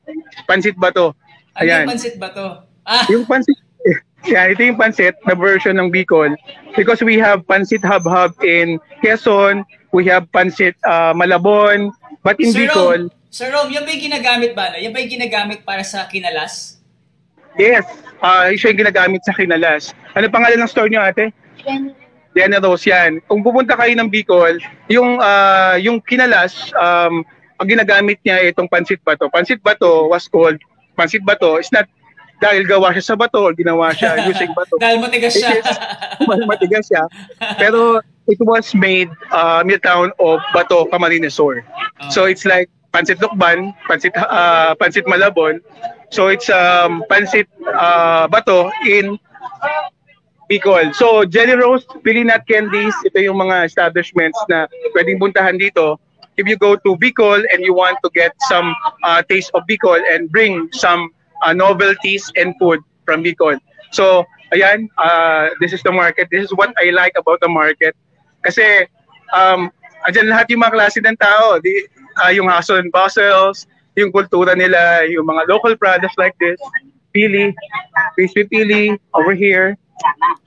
Pansit Bato. Ano Ayan. yung pansit ba to? Ah, Yung pansit, yeah, ito yung pansit na version ng Bicol. Because we have Pansit Hub Hub in Quezon, we have Pansit uh, Malabon, but in Sir Bicol, Rom, Sir Rom, yan ba yung ginagamit ba? Yan ba yung ginagamit para sa kinalas? yes, uh, siya yung ginagamit sa Kinalas. Ano pangalan ng store niyo ate? Diana Rose yan. Kung pupunta kayo ng Bicol, yung ah, yung kinalas, um, ang ginagamit niya itong pansit bato. Pansit bato was called pansit bato is not dahil gawa siya sa bato ginawa siya using bato. Dahil matigas siya. Mas matigas siya. Pero it was made uh, near town of Bato, Camarines Sur. So it's like pansit lukban, pansit uh, pansit malabon. So it's um pansit uh, bato in Bicol. So Jelly Roast, Pilinat Candies, ito yung mga establishments na pwedeng buntahan dito. If you go to Bicol and you want to get some uh, taste of Bicol and bring some uh, novelties and food from Bicol. So, ayan, uh, this is the market. This is what I like about the market. Kasi, um, andyan lahat yung mga klase ng tao. Di, uh, yung hustle and bustles, yung kultura nila, yung mga local products like this. Pili, crispy pili, over here.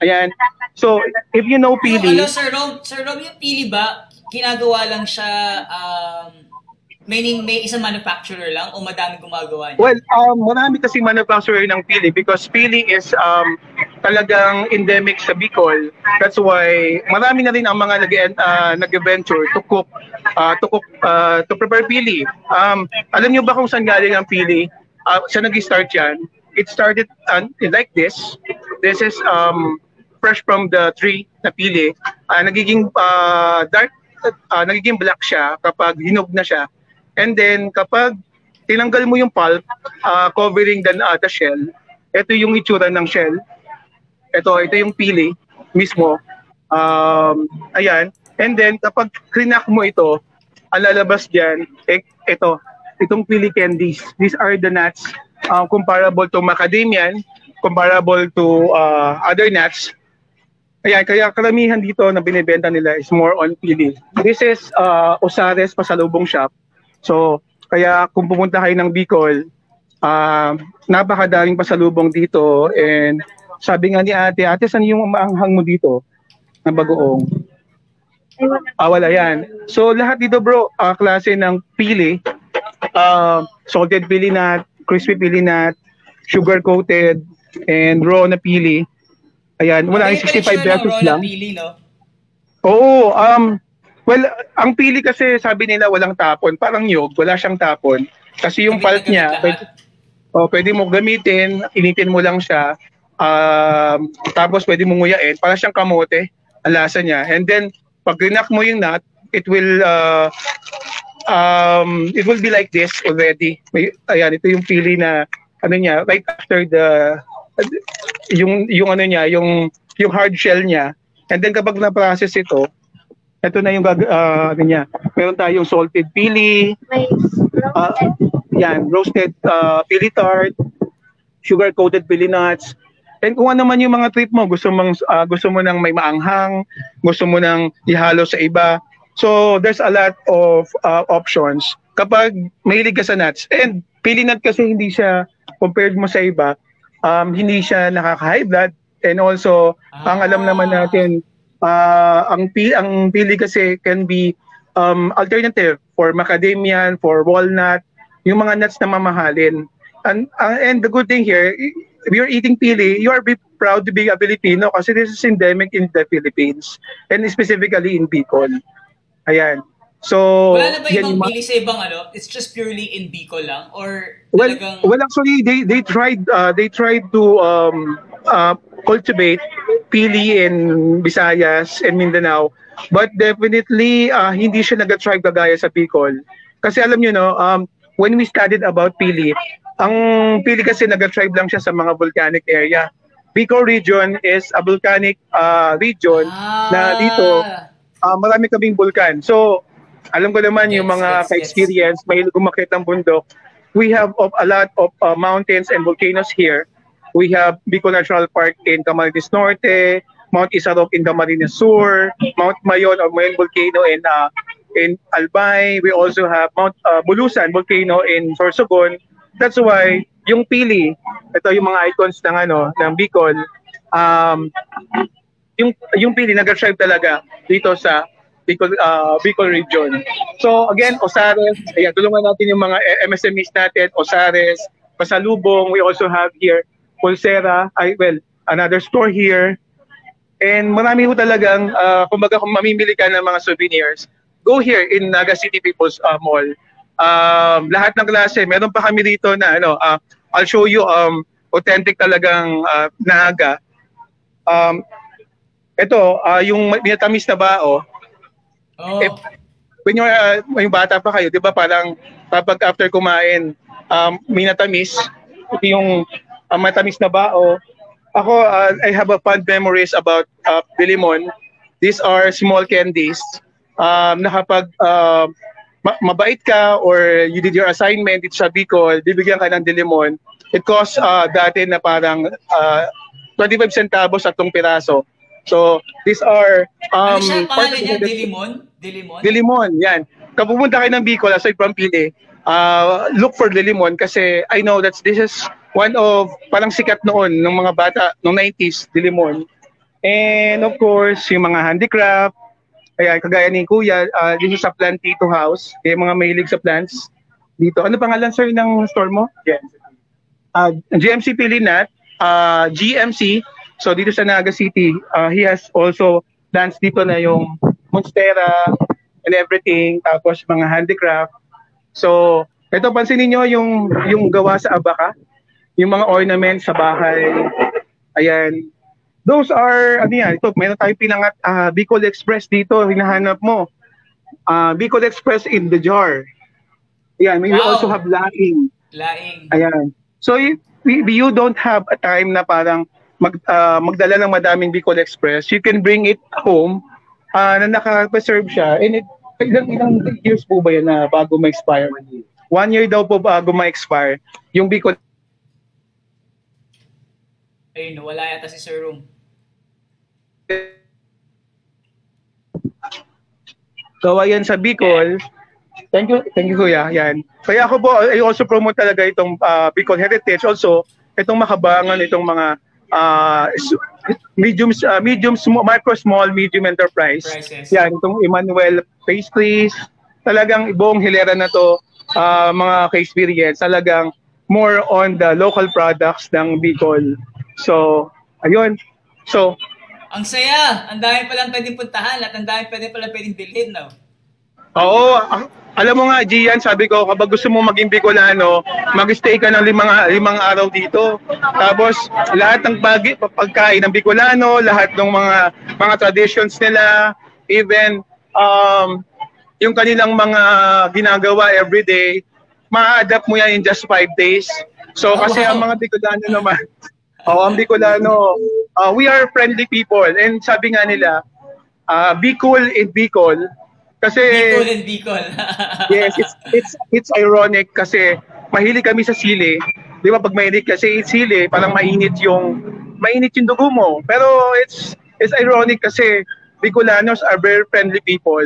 Ayan. So, if you know pili, ano, Sir Rom, Sir Rom, yung pili ba, ginagawa lang siya, um, meaning may isang manufacturer lang o madami gumagawa niya? Well, um, marami kasi manufacturer ng pili because pili is um, talagang endemic sa Bicol. That's why marami na rin ang mga nag uh, nag-venture to cook uh, to cook uh, to prepare pili. Um, alam niyo ba kung saan galing ang pili? Uh, sa nag-start yan. It started uh, like this. This is um, fresh from the tree na pili. Uh, nagiging uh, dark, uh, nagiging black siya kapag hinog na siya. And then kapag tinanggal mo yung pulp uh, covering the, uh, the shell, ito yung itsura ng shell. Ito, ito yung pili mismo. Um, ayan. And then kapag krinak mo ito, ang lalabas diyan, eh, ito, itong pili candies. These are the nuts uh, comparable to macadamian, comparable to uh, other nuts. Ayan, kaya karamihan dito na binibenta nila is more on pili. This is uh, Osares Pasalubong Shop. So, kaya kung pumunta kayo ng Bicol, uh, napakadaling pasalubong dito and sabi nga ni ate, ate, saan yung maanghang mo dito na bagoong? Ah, wala yan. So, lahat dito bro, ah, klase ng pili, uh, salted pili nut, crispy pili nut, sugar-coated, and raw na pili. Ayan, wala yung 65 pesos lang. Pili, no? Oo, um, well, ang pili kasi sabi nila walang tapon, parang nyog, wala siyang tapon. Kasi yung pulp niya, pwede, oh, pwede mo gamitin, initin mo lang siya, um, tapos pwede mo nguyain, para siyang kamote, ang lasa niya. And then, pag rinak mo yung nut, it will, uh, um, it will be like this already. May, ayan, ito yung pili na, ano niya, right after the, yung, yung ano niya, yung, yung hard shell niya, And then kapag na-process ito, ito na yung gag uh, ano niya. Meron tayong salted pili, May ah, yan, roasted uh, pili tart, sugar coated pili nuts. And kung ano man yung mga trip mo, gusto mong ah, gusto mo nang may maanghang, gusto mo nang ihalo sa iba. So there's a lot of uh, options kapag mahilig ka sa nuts. And pili nut kasi hindi siya compared mo sa iba, um, hindi siya nakaka-high blood and also ang alam naman natin ah, ang pi ang pili kasi can be um, alternative for macadamian, for walnut, yung mga nuts na mamahalin. And, uh, and the good thing here, if you're eating pili, you are be proud to be a Filipino kasi this is endemic in the Philippines and specifically in Bicol. Ayan. So, Wala na ba yan ibang pili sa ibang ano? It's just purely in Bicol lang? Or well, talagang... well actually they they tried uh, they tried to um uh, cultivate pili in Visayas and Mindanao but definitely uh, hindi siya nag-thrive kagaya sa Bicol kasi alam niyo no um when we studied about pili ang pili kasi nag-thrive lang siya sa mga volcanic area Bicol region is a volcanic uh, region na dito uh, marami kaming bulkan. So, alam ko naman yung Yes, mga yes, yes. ka-experience, may umakit ng bundok. we have of, a lot of uh, mountains and volcanoes here. We have Bicol Natural Park in Camarines Norte, Mount Isarog in Camarines Sur, Mount Mayon or Mayon Volcano in uh, in Albay. We also have Mount uh, Bulusan Volcano in Sorsogon. That's why yung pili, ito yung mga icons ng ano ng Bicol. Um, yung yung pili nag-thrive talaga dito sa Bicol uh, Bicol region. So again, Osares, ayan, tulungan natin yung mga MSMEs natin, Osares, Pasalubong. We also have here Pulsera, I well, another store here. And marami ho talagang, uh, kumbaga kung mamimili ka ng mga souvenirs, go here in Naga City People's uh, Mall. Um, lahat ng klase, meron pa kami dito na ano, uh, I'll show you um, authentic talagang uh, Naga. Um, ito, uh, yung minatamis na bao, Oh. Eh, when you're, uh, yung bata pa kayo, di ba parang kapag after kumain, um, minatamis, yung uh, matamis na bao. Ako, uh, I have a fond memories about uh, Bilimon. These are small candies um, na kapag uh, ma- mabait ka or you did your assignment dito sa Bicol, bibigyan ka ng dilimon. It costs uh, dati na parang uh, 25 centavos at tong piraso. So, these are ano um, siya? Pangalan of niya? Dilimon? Dilimon? Dilimon, yan. Kapag pumunta kayo ng Bicol, aside from Pili, uh, look for Dilimon kasi I know that this is one of parang sikat noon ng mga bata noong 90s, Dilimon. And of course, yung mga handicraft, ayan, kagaya ni Kuya, uh, this is a Plantito House, yung mga mahilig sa plants dito. Ano pangalan sir ng store mo? Yes. Uh, GMC Pilinat, uh, GMC, so dito sa Naga City, uh, he has also plants dito na yung Monstera and everything, tapos mga handicraft. So, ito pansinin nyo yung, yung gawa sa abaka, yung mga ornaments sa bahay. Ayan. Those are, ano yan, ito, meron tayong pinangat, ah, Bicol Express dito, hinahanap mo. Ah, Bicol Express in the jar. Ayan, we Wow. also have laing. Laing. Ayan. So if we- you don't have a time na parang mag, ah, magdala ng madaming Bicol Express, you can bring it home ah, na naka-preserve siya. And it, ilang, ilang years po ba yan na bago ma-expire? One year daw po bago ma-expire. Yung Bicol Ayun, wala yata si Sir Room. gawa yan sa Bicol. Thank you, thank you kuya. Yan. Kaya ako po, I also promote talaga itong ah, Bicol Heritage. Also, itong makabangan, itong mga s- medium, ah, medium, small, micro, small, medium enterprise. Prices. Yan, itong Emmanuel Pastries. Talagang buong hilera na to, ah, mga ka-experience. Talagang more on the local products ng Bicol. So, ayun. So, Ang saya! Ang dami palang pwedeng puntahan at ang dami pwede palang pwedeng bilhin, no? Oo, ah, alam mo nga, Gian, sabi ko, kapag gusto mo maging Bicolano, mag-stay ka ng limang, limang araw dito. Tapos, lahat ng pag pagkain ng Bicolano, lahat ng mga mga traditions nila, even um, yung kanilang mga ginagawa everyday, ma-adapt mo yan in just five days. So, kasi Wow. ang mga Bicolano naman, oh, ang Bicolano, uh, we are friendly people. And sabi nga nila, uh, be cool in Bicol. Kasi Bicol and Bicol. yes, it's it's it's ironic kasi mahilig kami sa sili. 'Di ba pag mahilig kasi sili, parang mainit yung mainit yung dugo mo. Pero it's it's ironic kasi Bicolanos are very friendly people.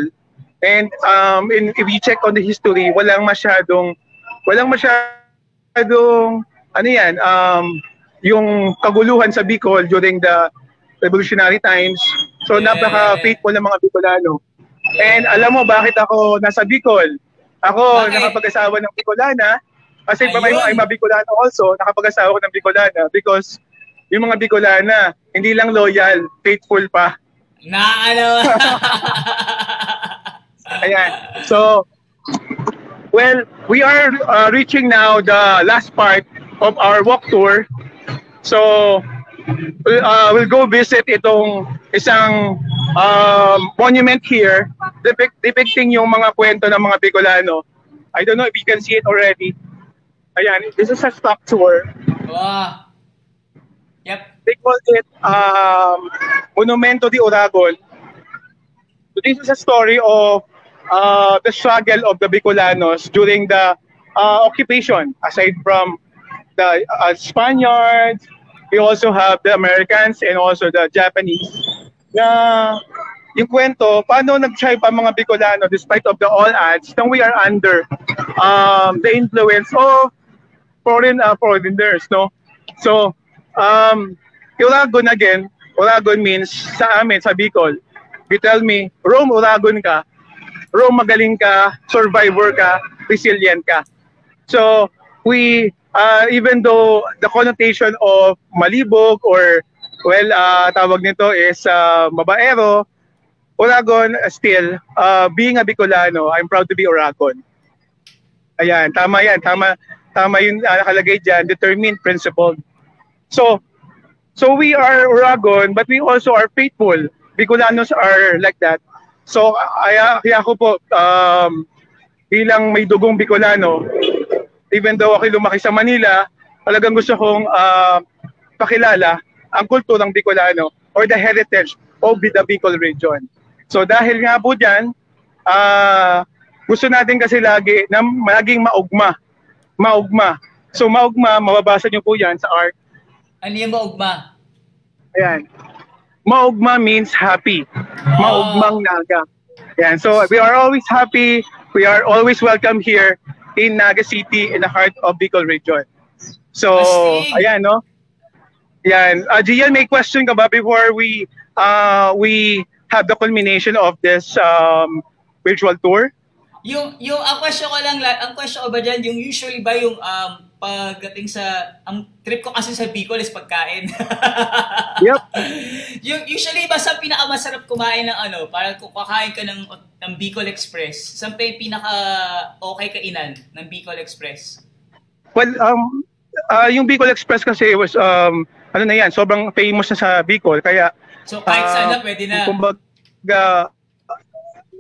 And um in, if you check on the history, walang masyadong walang masyadong ano yan, um yung kaguluhan sa Bicol during the revolutionary times. So Yeah. napaka-faithful ng mga Bicolano. And alam mo bakit ako nasa Bicol? Ako Bakit? nakapag-asawa ng Bicolana kasi pa may Ayun. I'm a Bicolano also, nakapag-asawa ko ng Bicolana because yung mga Bicolana, hindi lang loyal, faithful pa. Naano. Ayan. So, well, we are uh, reaching now the last part of our walk tour. So, uh, we'll go visit itong isang um, monument here depict, depicting yung mga kwento ng mga Bicolano. I don't know if you can see it already. Ayan, this is a stock tour. wow. Yep. They call it um, Monumento de Oragon. So this is a story of uh, the struggle of the Bicolanos during the uh, occupation aside from the uh, Spaniards. We also have the Americans and also the Japanese. Na yung kwento, paano nag-try pa mga Bicolano despite of the all odds na we are under um, the influence of foreign uh, foreigners, no? So, um, Uragon again, Uragon means sa amin, sa Bicol, you tell me, Rome, Uragon ka, Rome, magaling ka, survivor ka, resilient ka. So, we, uh, even though the connotation of malibog or, well, uh, tawag nito is uh, mabaero, Uragon, uh, still, uh, being a Bicolano, I'm proud to be Uragon. Ayan, tama yan. Tama, tama yung uh, nakalagay dyan, determined, principled. So, so we are Uragon, but we also are faithful. Bicolanos are like that. So, kaya, kaya ako po, um, bilang may dugong Bicolano, even though ako lumaki sa Manila, talagang gusto kong uh, pakilala ang kulturang Bicolano or the heritage of the Bicol region. So dahil nga po dyan, ah, gusto natin kasi lagi na maging maugma. Maugma. So maugma, mababasa nyo po yan sa art. Ano yung maugma? Ayan. Maugma means happy. Maugmang naga. Ayan. So we are always happy. We are always welcome here in Naga City in the heart of Bicol region. So, Astig. ayan, no? Yan. Uh, Gian, may question ka ba before we uh, we have the culmination of this um, virtual tour? Yung, yung, ang question ko lang, la- ang question ko ba dyan, yung usually ba yung um, pagdating sa, ang trip ko kasi sa Bicol is pagkain. Yep. yung usually ba sa pinakamasarap kumain ng ano, parang kung kakain ka ng, ng Bicol Express, saan pa pinaka okay kainan ng Bicol Express? Well, um, uh, yung Bicol Express kasi was, um, ano na yan, sobrang famous na sa Bicol. Kaya, So kahit Ah, saan na pwede na. Kumbaga,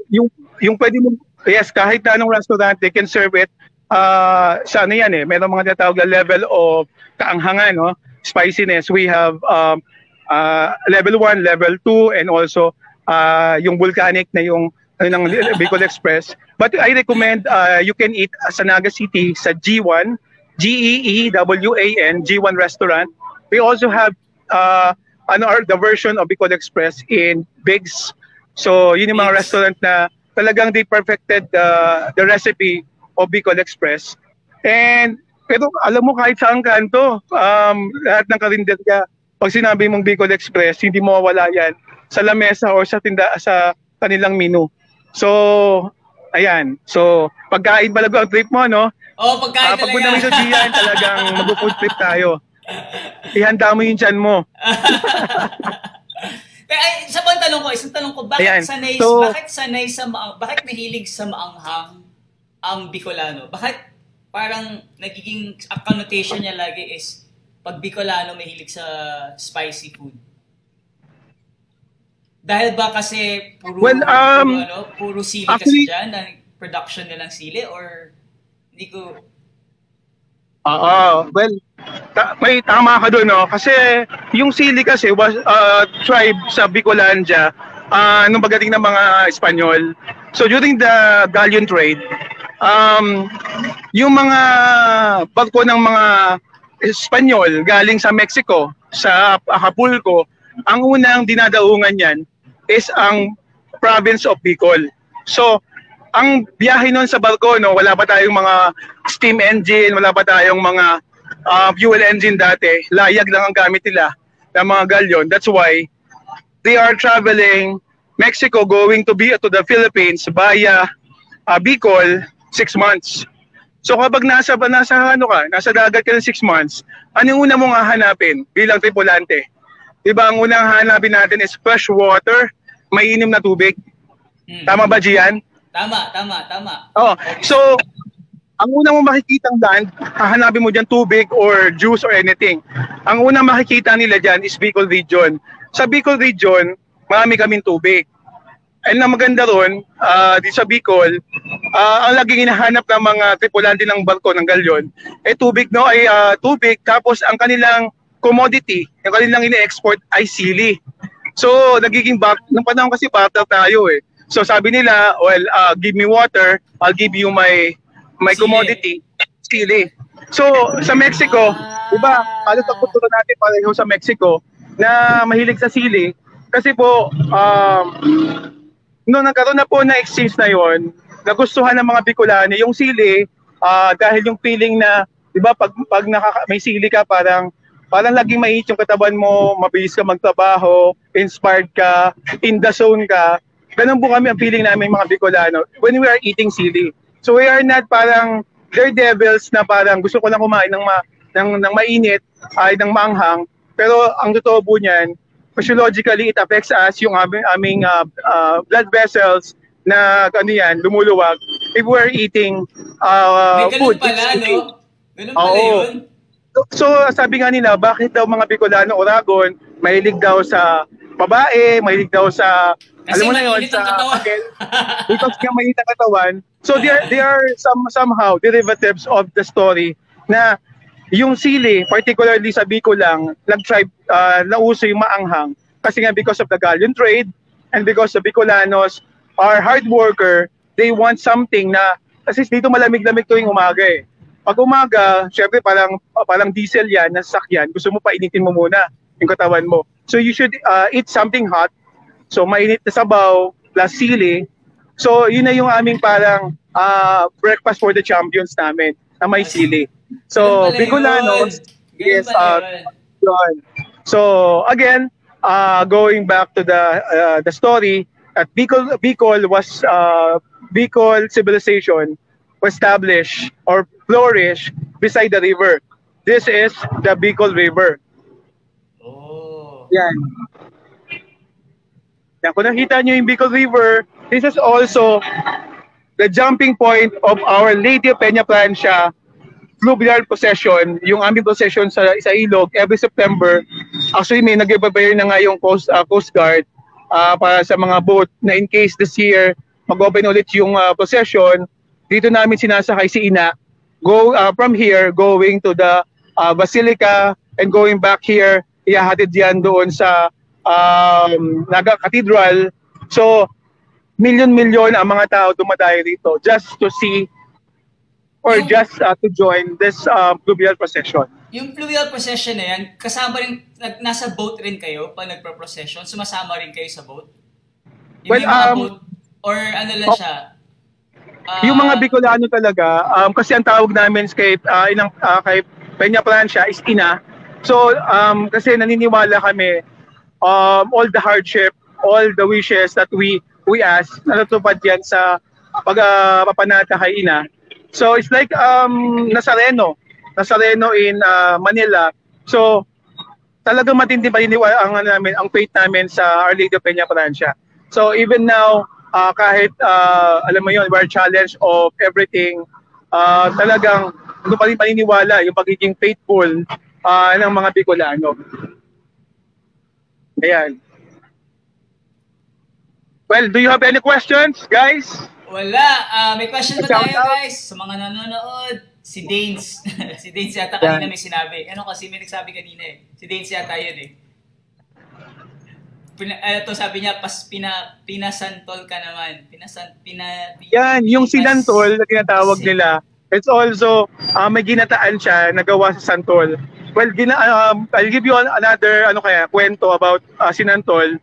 yung, yung pwede mo, yes, kahit na anong restaurant, they can serve it uh, sa ano yan eh, meron mga tinatawag na level of kaanghangan, no? spiciness. We have um, uh, level 1, level 2, and also uh, yung volcanic na yung ano, ng Bicol Express. But I recommend uh, you can eat sa Naga City sa G1, E G-E-E-W-A-N, G1 restaurant. We also have uh, ano, the version of Bicol Express in Bigs. So, yun yung mga Bigs. restaurant na talagang they perfected the, the recipe of Bicol Express. And, pero alam mo kahit saan kanto, um, lahat ng karinderya, pag sinabi mong Bicol Express, hindi mo mawala yan sa lamesa or sa tinda sa kanilang menu. So, ayan. So, pagkain palago ang trip mo, no? Oh, pagkain Ah, pag talaga. sa Gian, talagang mag-food trip tayo. Ihanda mo yung tiyan mo. Pero ay, isa pang tanong ko, isang tanong ko, bakit Ayan. sanay, So- bakit sanay sa ma- bakit mahilig sa maanghang ang Bicolano? Bakit parang nagiging ang connotation niya lagi is pag Bicolano mahilig sa spicy food? Dahil ba kasi puro, Well, um, puro, ano, puro sili actually- kasi dyan, na production nilang sili or hindi ko Oo. Well, ta- may tama ka doon, no? Kasi yung sili kasi was uh, tribe sa Bicolandia uh, nung pagdating ng mga Espanyol. So during the galleon trade, um, yung mga barko ng mga Espanyol galing sa Mexico, sa Acapulco, ang unang dinadaungan yan is ang province of Bicol. So, ang biyahe noon sa barko, no, wala pa tayong mga steam engine, wala pa tayong mga uh, fuel engine dati. Layag lang ang gamit nila ng mga galyon. That's why they are traveling Mexico going to be to the Philippines via uh, Bicol six months. So kapag nasa nasa ano ka, nasa dagat ka ng six months, ano yung una mong hahanapin bilang tripulante? 'Di ba ang unang hahanapin natin is fresh water, mainim na tubig. Hmm. Tama ba, Gian? Tama, tama, tama. Oh, so ang unang mo makikitang land, hahanapin mo diyan tubig or juice or anything. Ang unang makikita nila diyan is Bicol region. Sa Bicol region, marami kaming tubig. And ang maganda ron, ah, di sa Bicol, ah, ang laging hinahanap ng mga tripulante ng barko ng galyon, eh tubig no ay ah, tubig tapos ang kanilang commodity, yung kanilang ine-export ay sili. So, nagiging back, nung panahon kasi barter tayo eh. So, sabi nila, well, uh, give me water, I'll give you my my Sili. commodity. sili. So, sa Mexico, di ba, halos ang kultura natin pareho sa Mexico na mahilig sa sili. Kasi po, um, nung nagkaroon na po na exchange na yon, nagustuhan ng mga Bicolano yung sili ah, dahil yung feeling na, di ba, pag, pag nakaka- may sili ka, parang parang laging mainit yung katawan mo, mabilis ka magtrabaho, inspired ka, in the zone ka. Ganun po kami ang feeling namin mga Bicolano when we are eating sili. So we are not parang daredevils na parang gusto ko lang kumain ng, ma, ng, ng mainit, ay ng maanghang. Pero ang totoo po niyan, physiologically it affects us yung aming, aming ah, ah, blood vessels na ano yan, lumuluwag if we're eating uh, May ganun food. pala, no? Ganun pala Oo. yun. So, so, sabi nga nila, bakit daw mga Bicolano Oragon, mahilig daw sa babae, mahilig daw sa, Kasi alam mo na yun, mainit ang sa katawan. because nga mainit ang katawan. So, they are, they are some, somehow derivatives of the story na yung sili, particularly sa Bicol lang, nag-tribe, uh, nauso yung maanghang. Kasi nga because of the galleon trade and because the Bicolanos are hard worker, they want something na, kasi dito malamig-lamig tuwing umaga eh. Pag umaga, syempre parang parang diesel yan, nasasakyan, gusto mo painitin mo muna yung katawan mo. So you should uh, eat something hot. So mainit na sabaw, plus sili. So yun na yung aming parang uh, breakfast for the champions namin na may sili. So Bicolanos, pala uh, yun. So again, uh, going back to the uh, the story, at Bicol Bicol was uh, Bicol civilization was established or flourish beside the river. This is the Bicol River. Oh. Yan. Yan, kung nakita nyo yung Bicol River, this is also the jumping point of our Lady of Peña Plancha fluvial procession, yung aming procession sa, sa ilog every September. Actually, may nag-prepare na nga yung Coast, uh, Coast Guard uh, para sa mga boat na in case this year mag-open ulit yung uh, procession, dito namin sinasakay si Ina go uh, from here going to the uh, Basilica and going back here ihahatid yan doon sa um, Naga Cathedral. So, milyon-milyon ang mga tao dumadayo rito just to see or Yung- just uh, to join this uh, fluvial procession. Yung fluvial procession na yan, kasama rin, nag, nasa boat rin kayo pag nagpro-procession? Sumasama rin kayo sa boat? Yung Well, mga um, boat, or ano lang oh, siya? Ah, yung mga Bicolano talaga, um, kasi ang tawag namin kay, uh, inang, uh, kay Peña Plancha is ina. So, um, kasi naniniwala kami, um, all the hardship, all the wishes that we we ask, natutupad yan sa pag uh, kay ina. So, it's like um, Nazareno. Nazareno in uh, Manila. So, talagang matindi paniniwala ang ano namin, ang faith namin sa Our Lady of Peña Francia. So even now, uh, kahit uh, alam mo yun, we're challenged of everything, uh, talagang ano pa rin paniniwala yung pagiging faithful uh, ng mga Bicolano. Ayan. Well, do you have any questions, guys? Wala. Ah, may question ba tayo guys? Sa mga nanonood. Si Danes. si Danes yata kanina may sinabi. Ano kasi may nagsabi kanina eh. Si Danes yata yun eh. Pina, eh, to sabi niya, pas pina, pinasantol ka naman. Pinasan, pina, pi- Yan, yung sinantol na tinatawag Sin- nila, it's also, uh, may ginataan siya na gawa sa santol. Well, gina, um, I'll give you an- another ano kaya, kwento about uh, sinantol.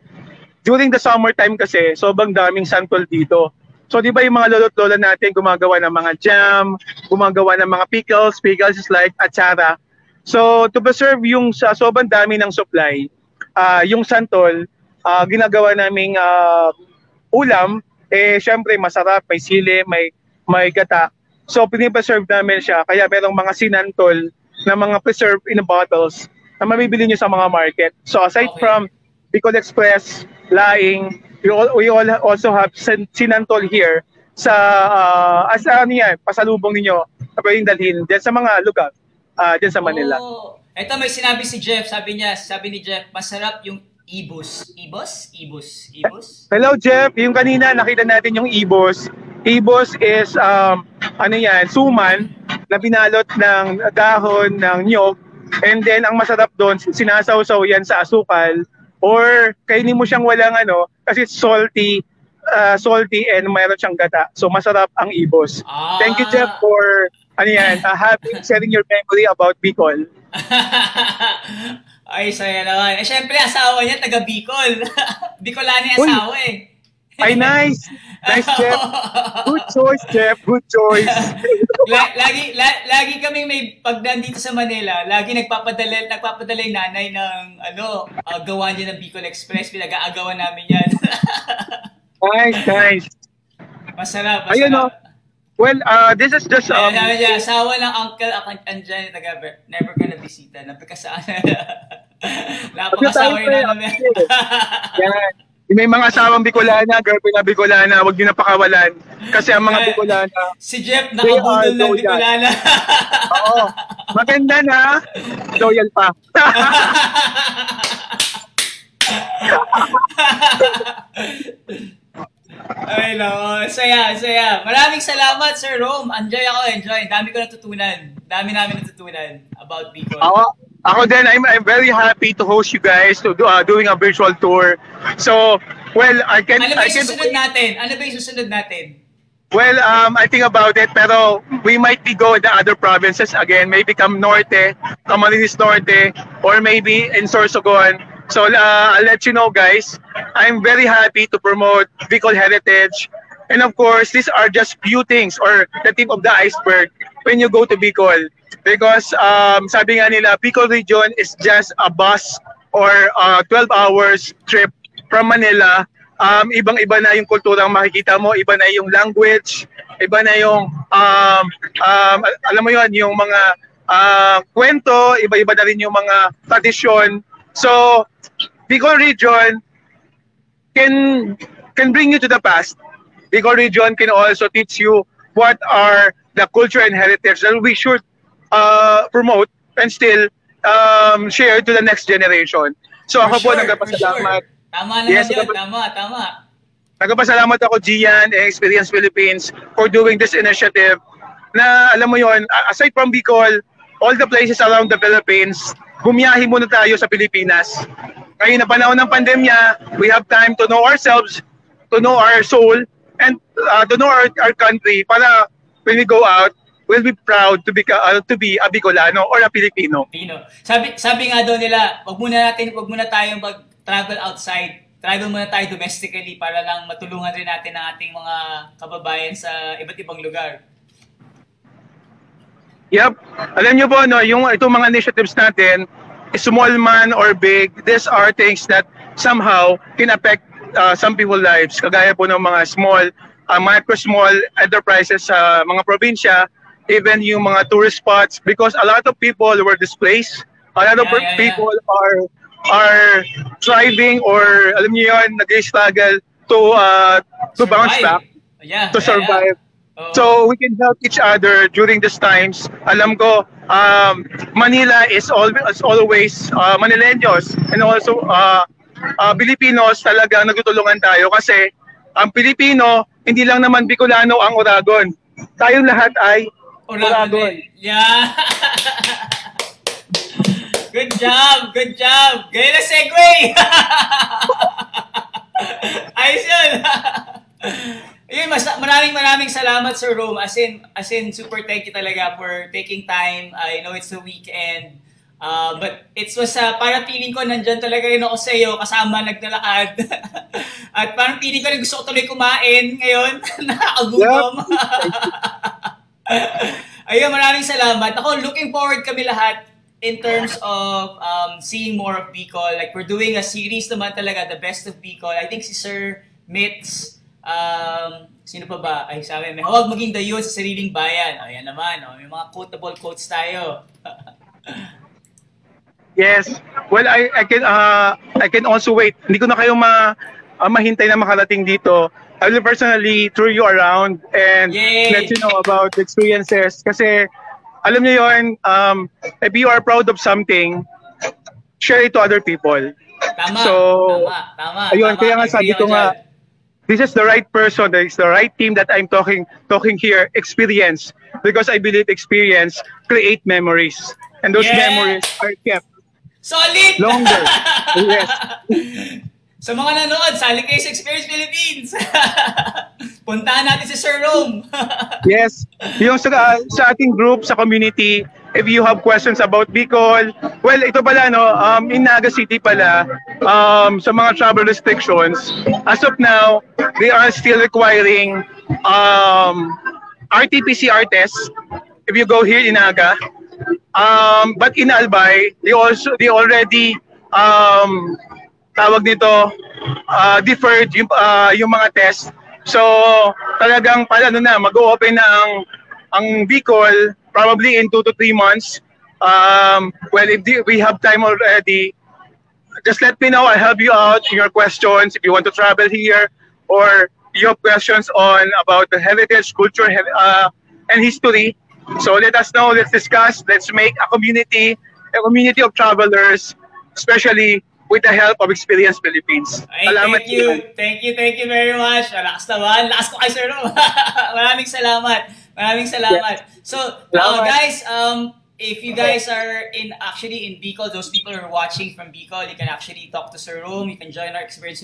During the summertime kasi, sobrang daming santol dito. So, di ba yung mga lolo't lola natin gumagawa ng mga jam, gumagawa ng mga pickles, pickles is like atsara. So, to preserve yung sa sobrang dami ng supply, ah yung santol, ah, ginagawa naming ah, ulam, eh syempre masarap, may sili, may may gata. So pinipreserve namin siya. Kaya merong mga sinantol na mga preserved in bottles na mabibili nyo sa mga market. So aside Okay. from Bicol Express, Laing, we, all, we all also have sin- sinantol here sa uh, as ano yan, pasalubong ninyo na pwedeng dalhin dyan sa mga lugar ah dyan sa Manila. Oh. Ito may sinabi si Jeff. Sabi niya, sabi ni Jeff, masarap yung ibus. Ibus? Ibus? Ibus? Hello Jeff, yung kanina nakita natin yung ibos. Ibos is um ano yan, suman na binalot ng dahon ng nyog and then ang masarap doon sinasawsaw yan sa asukal or kainin mo siyang walang ano kasi salty uh, salty and mayroon siyang gata. So masarap ang ibos. Ah. Thank you Jeff for ano yan, uh, happy sharing your memory about Bicol. Ay, saya naman. Eh, syempre, asawa niya, taga Bicol. Bicolani Uy. asawa eh. Ay, nice! Nice, Jeff. Good choice, Jeff. Good choice. La- lagi la- lagi kami may pag nandito sa Manila, lagi nagpapadala nagpapadala yung nanay ng ano, uh, gawa niya ng Bicol Express, pinag-aagawan namin 'yan. Nice, nice. masarap, masarap. Ayun, no. Well, uh, this is just, um, namin niya, asawa ng uncle, ang andyan, taga never ka na bisita, napakasaan. Napakasawa yun pre, namin. yan. May mga asawang Bicolana, girlfriend na Bicolana, huwag niyo na pakawalan. Kasi ang mga. Bicolana, si Jeff nakabudol ng. Bicolana. oo, maganda na, loyal pa. Ay, nako. Saya, saya. Maraming salamat, Sir Rome. Enjoy ako, enjoy. Dami ko natutunan. Dami namin natutunan about Bicol. Ako, ako din, I'm, I'm very happy to host you guys to do, uh, doing a virtual tour. So, well, I can, Ano ba I yung can, susunod natin? Ano ba yung susunod natin? well, um, I think about it, pero we might be going to other provinces again, maybe come Norte, Camarines Norte, or maybe in Sorsogon. So, uh, I'll let you know, guys. I'm very happy to promote Bicol heritage. And of course, these are just few things or the tip of the iceberg when you go to Bicol. Because um, sabi nga nila, Bicol region is just a bus or uh, 12 hours trip from Manila. Um, ibang-iba na yung kulturang makikita mo, iba na yung language, iba na yung, um, um, al- alam mo yon yung mga uh, kwento, iba-iba na rin yung mga tradisyon. So, Bicol region can can bring you to the past. Bicol region can also teach you what are the culture and heritage that we should uh, promote and still um, share to the next generation. So ako po For sure, nagpapasalamat. for sure. Tama naman Yes, yun. Tama, tama. Nagpapasalamat ako Gian and Experience Philippines for doing this initiative na alam mo yon aside from Bicol, all the places around the Philippines, bumiyahe muna tayo sa Pilipinas. Ngayon na panahon ng pandemya, we have time to know ourselves, to know our soul, and uh, to know our, our country para when we go out, we'll be proud to be, uh, to be a Bicolano or a Filipino. Pino. Sabi sabi nga daw nila, wag muna natin, wag muna tayong mag-travel outside. Travel muna tayo domestically para lang matulungan rin natin ang ating mga kababayan sa iba't ibang lugar. Yep. Alam niyo po, no, yung itong mga initiatives natin, small man or big, these are things that somehow can affect uh, some people's lives. Kagaya po ng mga small, uh, micro-small enterprises sa mga probinsya, even yung mga tourist spots, because a lot of people were displaced. A lot of Yeah, yeah, yeah. people are are thriving or alam niyo yun, nag-struggle to uh, to bounce back, Yeah, to survive. yeah. Oo. So we can help each other during these times. Alam ko, um, Manila is always, is always uh, Manileños and also uh, uh, Filipinos talaga nagtutulungan tayo kasi ang Pilipino, hindi lang naman Bicolano ang Oragon. Tayong lahat ay Oragon. Yeah. good job, good job. Gaya na segue. Ayos yun. Yun, mas, maraming maraming salamat Sir Rome. As in, as in, super thank you talaga for taking time. I know it's a weekend. Uh, but it was uh, parang feeling ko nandyan talaga rin ako sa iyo kasama naglalakad. At parang feeling ko rin gusto ko tuloy kumain ngayon. Nakakagutom. Ayun, maraming salamat. Ako, looking forward kami lahat in terms of um, seeing more of Bicol. Like, we're doing a series naman talaga, The Best of Bicol. I think si Sir Mitz, um, sino pa ba? Ay, sabi, may huwag maging dayo sa sariling bayan. Ayan naman, oh, may mga quotable quotes tayo. Yes. Well, I I can uh I can also wait. Hindi ko na kayo ma uh, mahintay na makarating dito. I will personally tour you around and Yay! let you know about the experiences kasi alam niyo yon um if you are proud of something share it to other people. Tama, So, tama, tama. ayun, tama. kaya nga sabi ko nga. This is the right person, that is the right team that I'm talking talking here, experience because I believe experience create memories and those Yeah. memories are kept Solid! longer. yes. Sa mga nanood, sali kayo sa Experience Philippines. Puntahan natin si Sir Rome. Yes, yung sa, sa ating group, sa community, if you have questions about Bicol, well, ito pala, no, um, in Naga City pala, um, sa mga travel restrictions, as of now, they are still requiring um, RT-PCR tests if you go here in Naga. Um, but in Albay, they also, they already, um, tawag nito, uh, deferred yung, uh, yung mga test. So, talagang pala ano na, mag-open na ang, ang Bicol probably in 2 to 3 months. Um, well, if the, we have time already, just let me know. I'll help you out in your questions if you want to travel here or you have questions on about the heritage, culture, uh, and history. So let us know. Let's discuss. Let's make a community, a community of travelers, especially with the help of Experience Philippines. Ay, thank you. Thank you, thank you very much. Lakas naman. Lakas ko kay Sir Rome. Maraming salamat. Maraming salamat. So, uh, Salamat. guys, um, if you guys are in actually in Bicol, those people are watching from Bicol, you can actually talk to Sir Rome. You can join our Experience,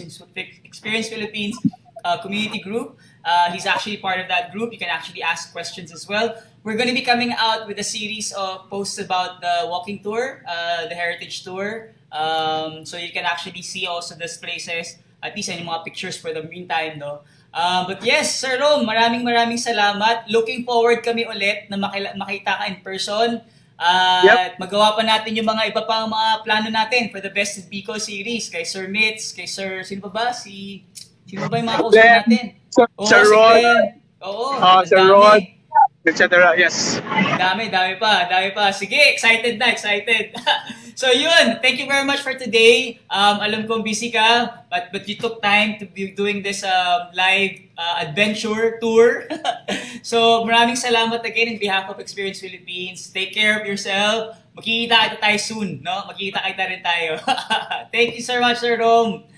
Experience Philippines uh, community group. Uh, he's actually part of that group. You can actually ask questions as well. We're going to be coming out with a series of posts about the walking tour, uh, the heritage tour. Um, so you can actually see also these places, at least yung mga pictures for the meantime, no? Um, but yes, Sir Rom, maraming maraming salamat. Looking forward kami ulit na makila- makita ka in person. Uh, Yep. At magawa pa natin yung mga iba pang mga plano natin for the Best of Bicol series. Kay Sir Mitz, kay Sir, sino pa ba? Si, sino ba yung mga kausap natin? Sir, Oo, Sir si Rod, Glenn. Oo, ang Sir dami. Etc. Yes. Dami, dami pa, dami pa. Sige, excited na, excited. so yun, thank you very much for today. Um, alam kong busy ka, but but you took time to be doing this um, live uh, adventure tour. so maraming salamat again in behalf of Experience Philippines. Take care of yourself. Magkikita kita tayo soon, no? Magkikita kita rin tayo. thank you so much, Sir Rome.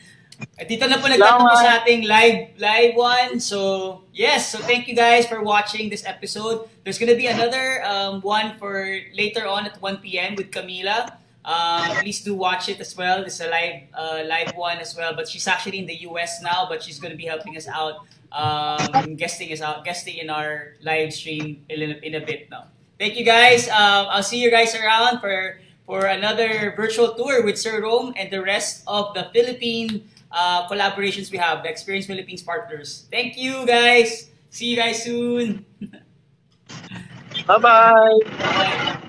At dito na po nagtatapos sa ating live live one. So, yes. So, thank you guys for watching this episode. There's gonna be another um, one for later on at 1 p.m. with Camila. Um, please do watch it as well. It's a live uh, live one as well. But she's actually in the US now, but she's gonna be helping us out, um, guesting us out, guesting in our live stream in a, in a bit now. Thank you guys. Um, I'll see you guys around for for another virtual tour with Sir Rome and the rest of the Philippine uh, collaborations we have, the Experience Philippines partners. Thank you guys. See you guys soon. Bye-bye. Bye.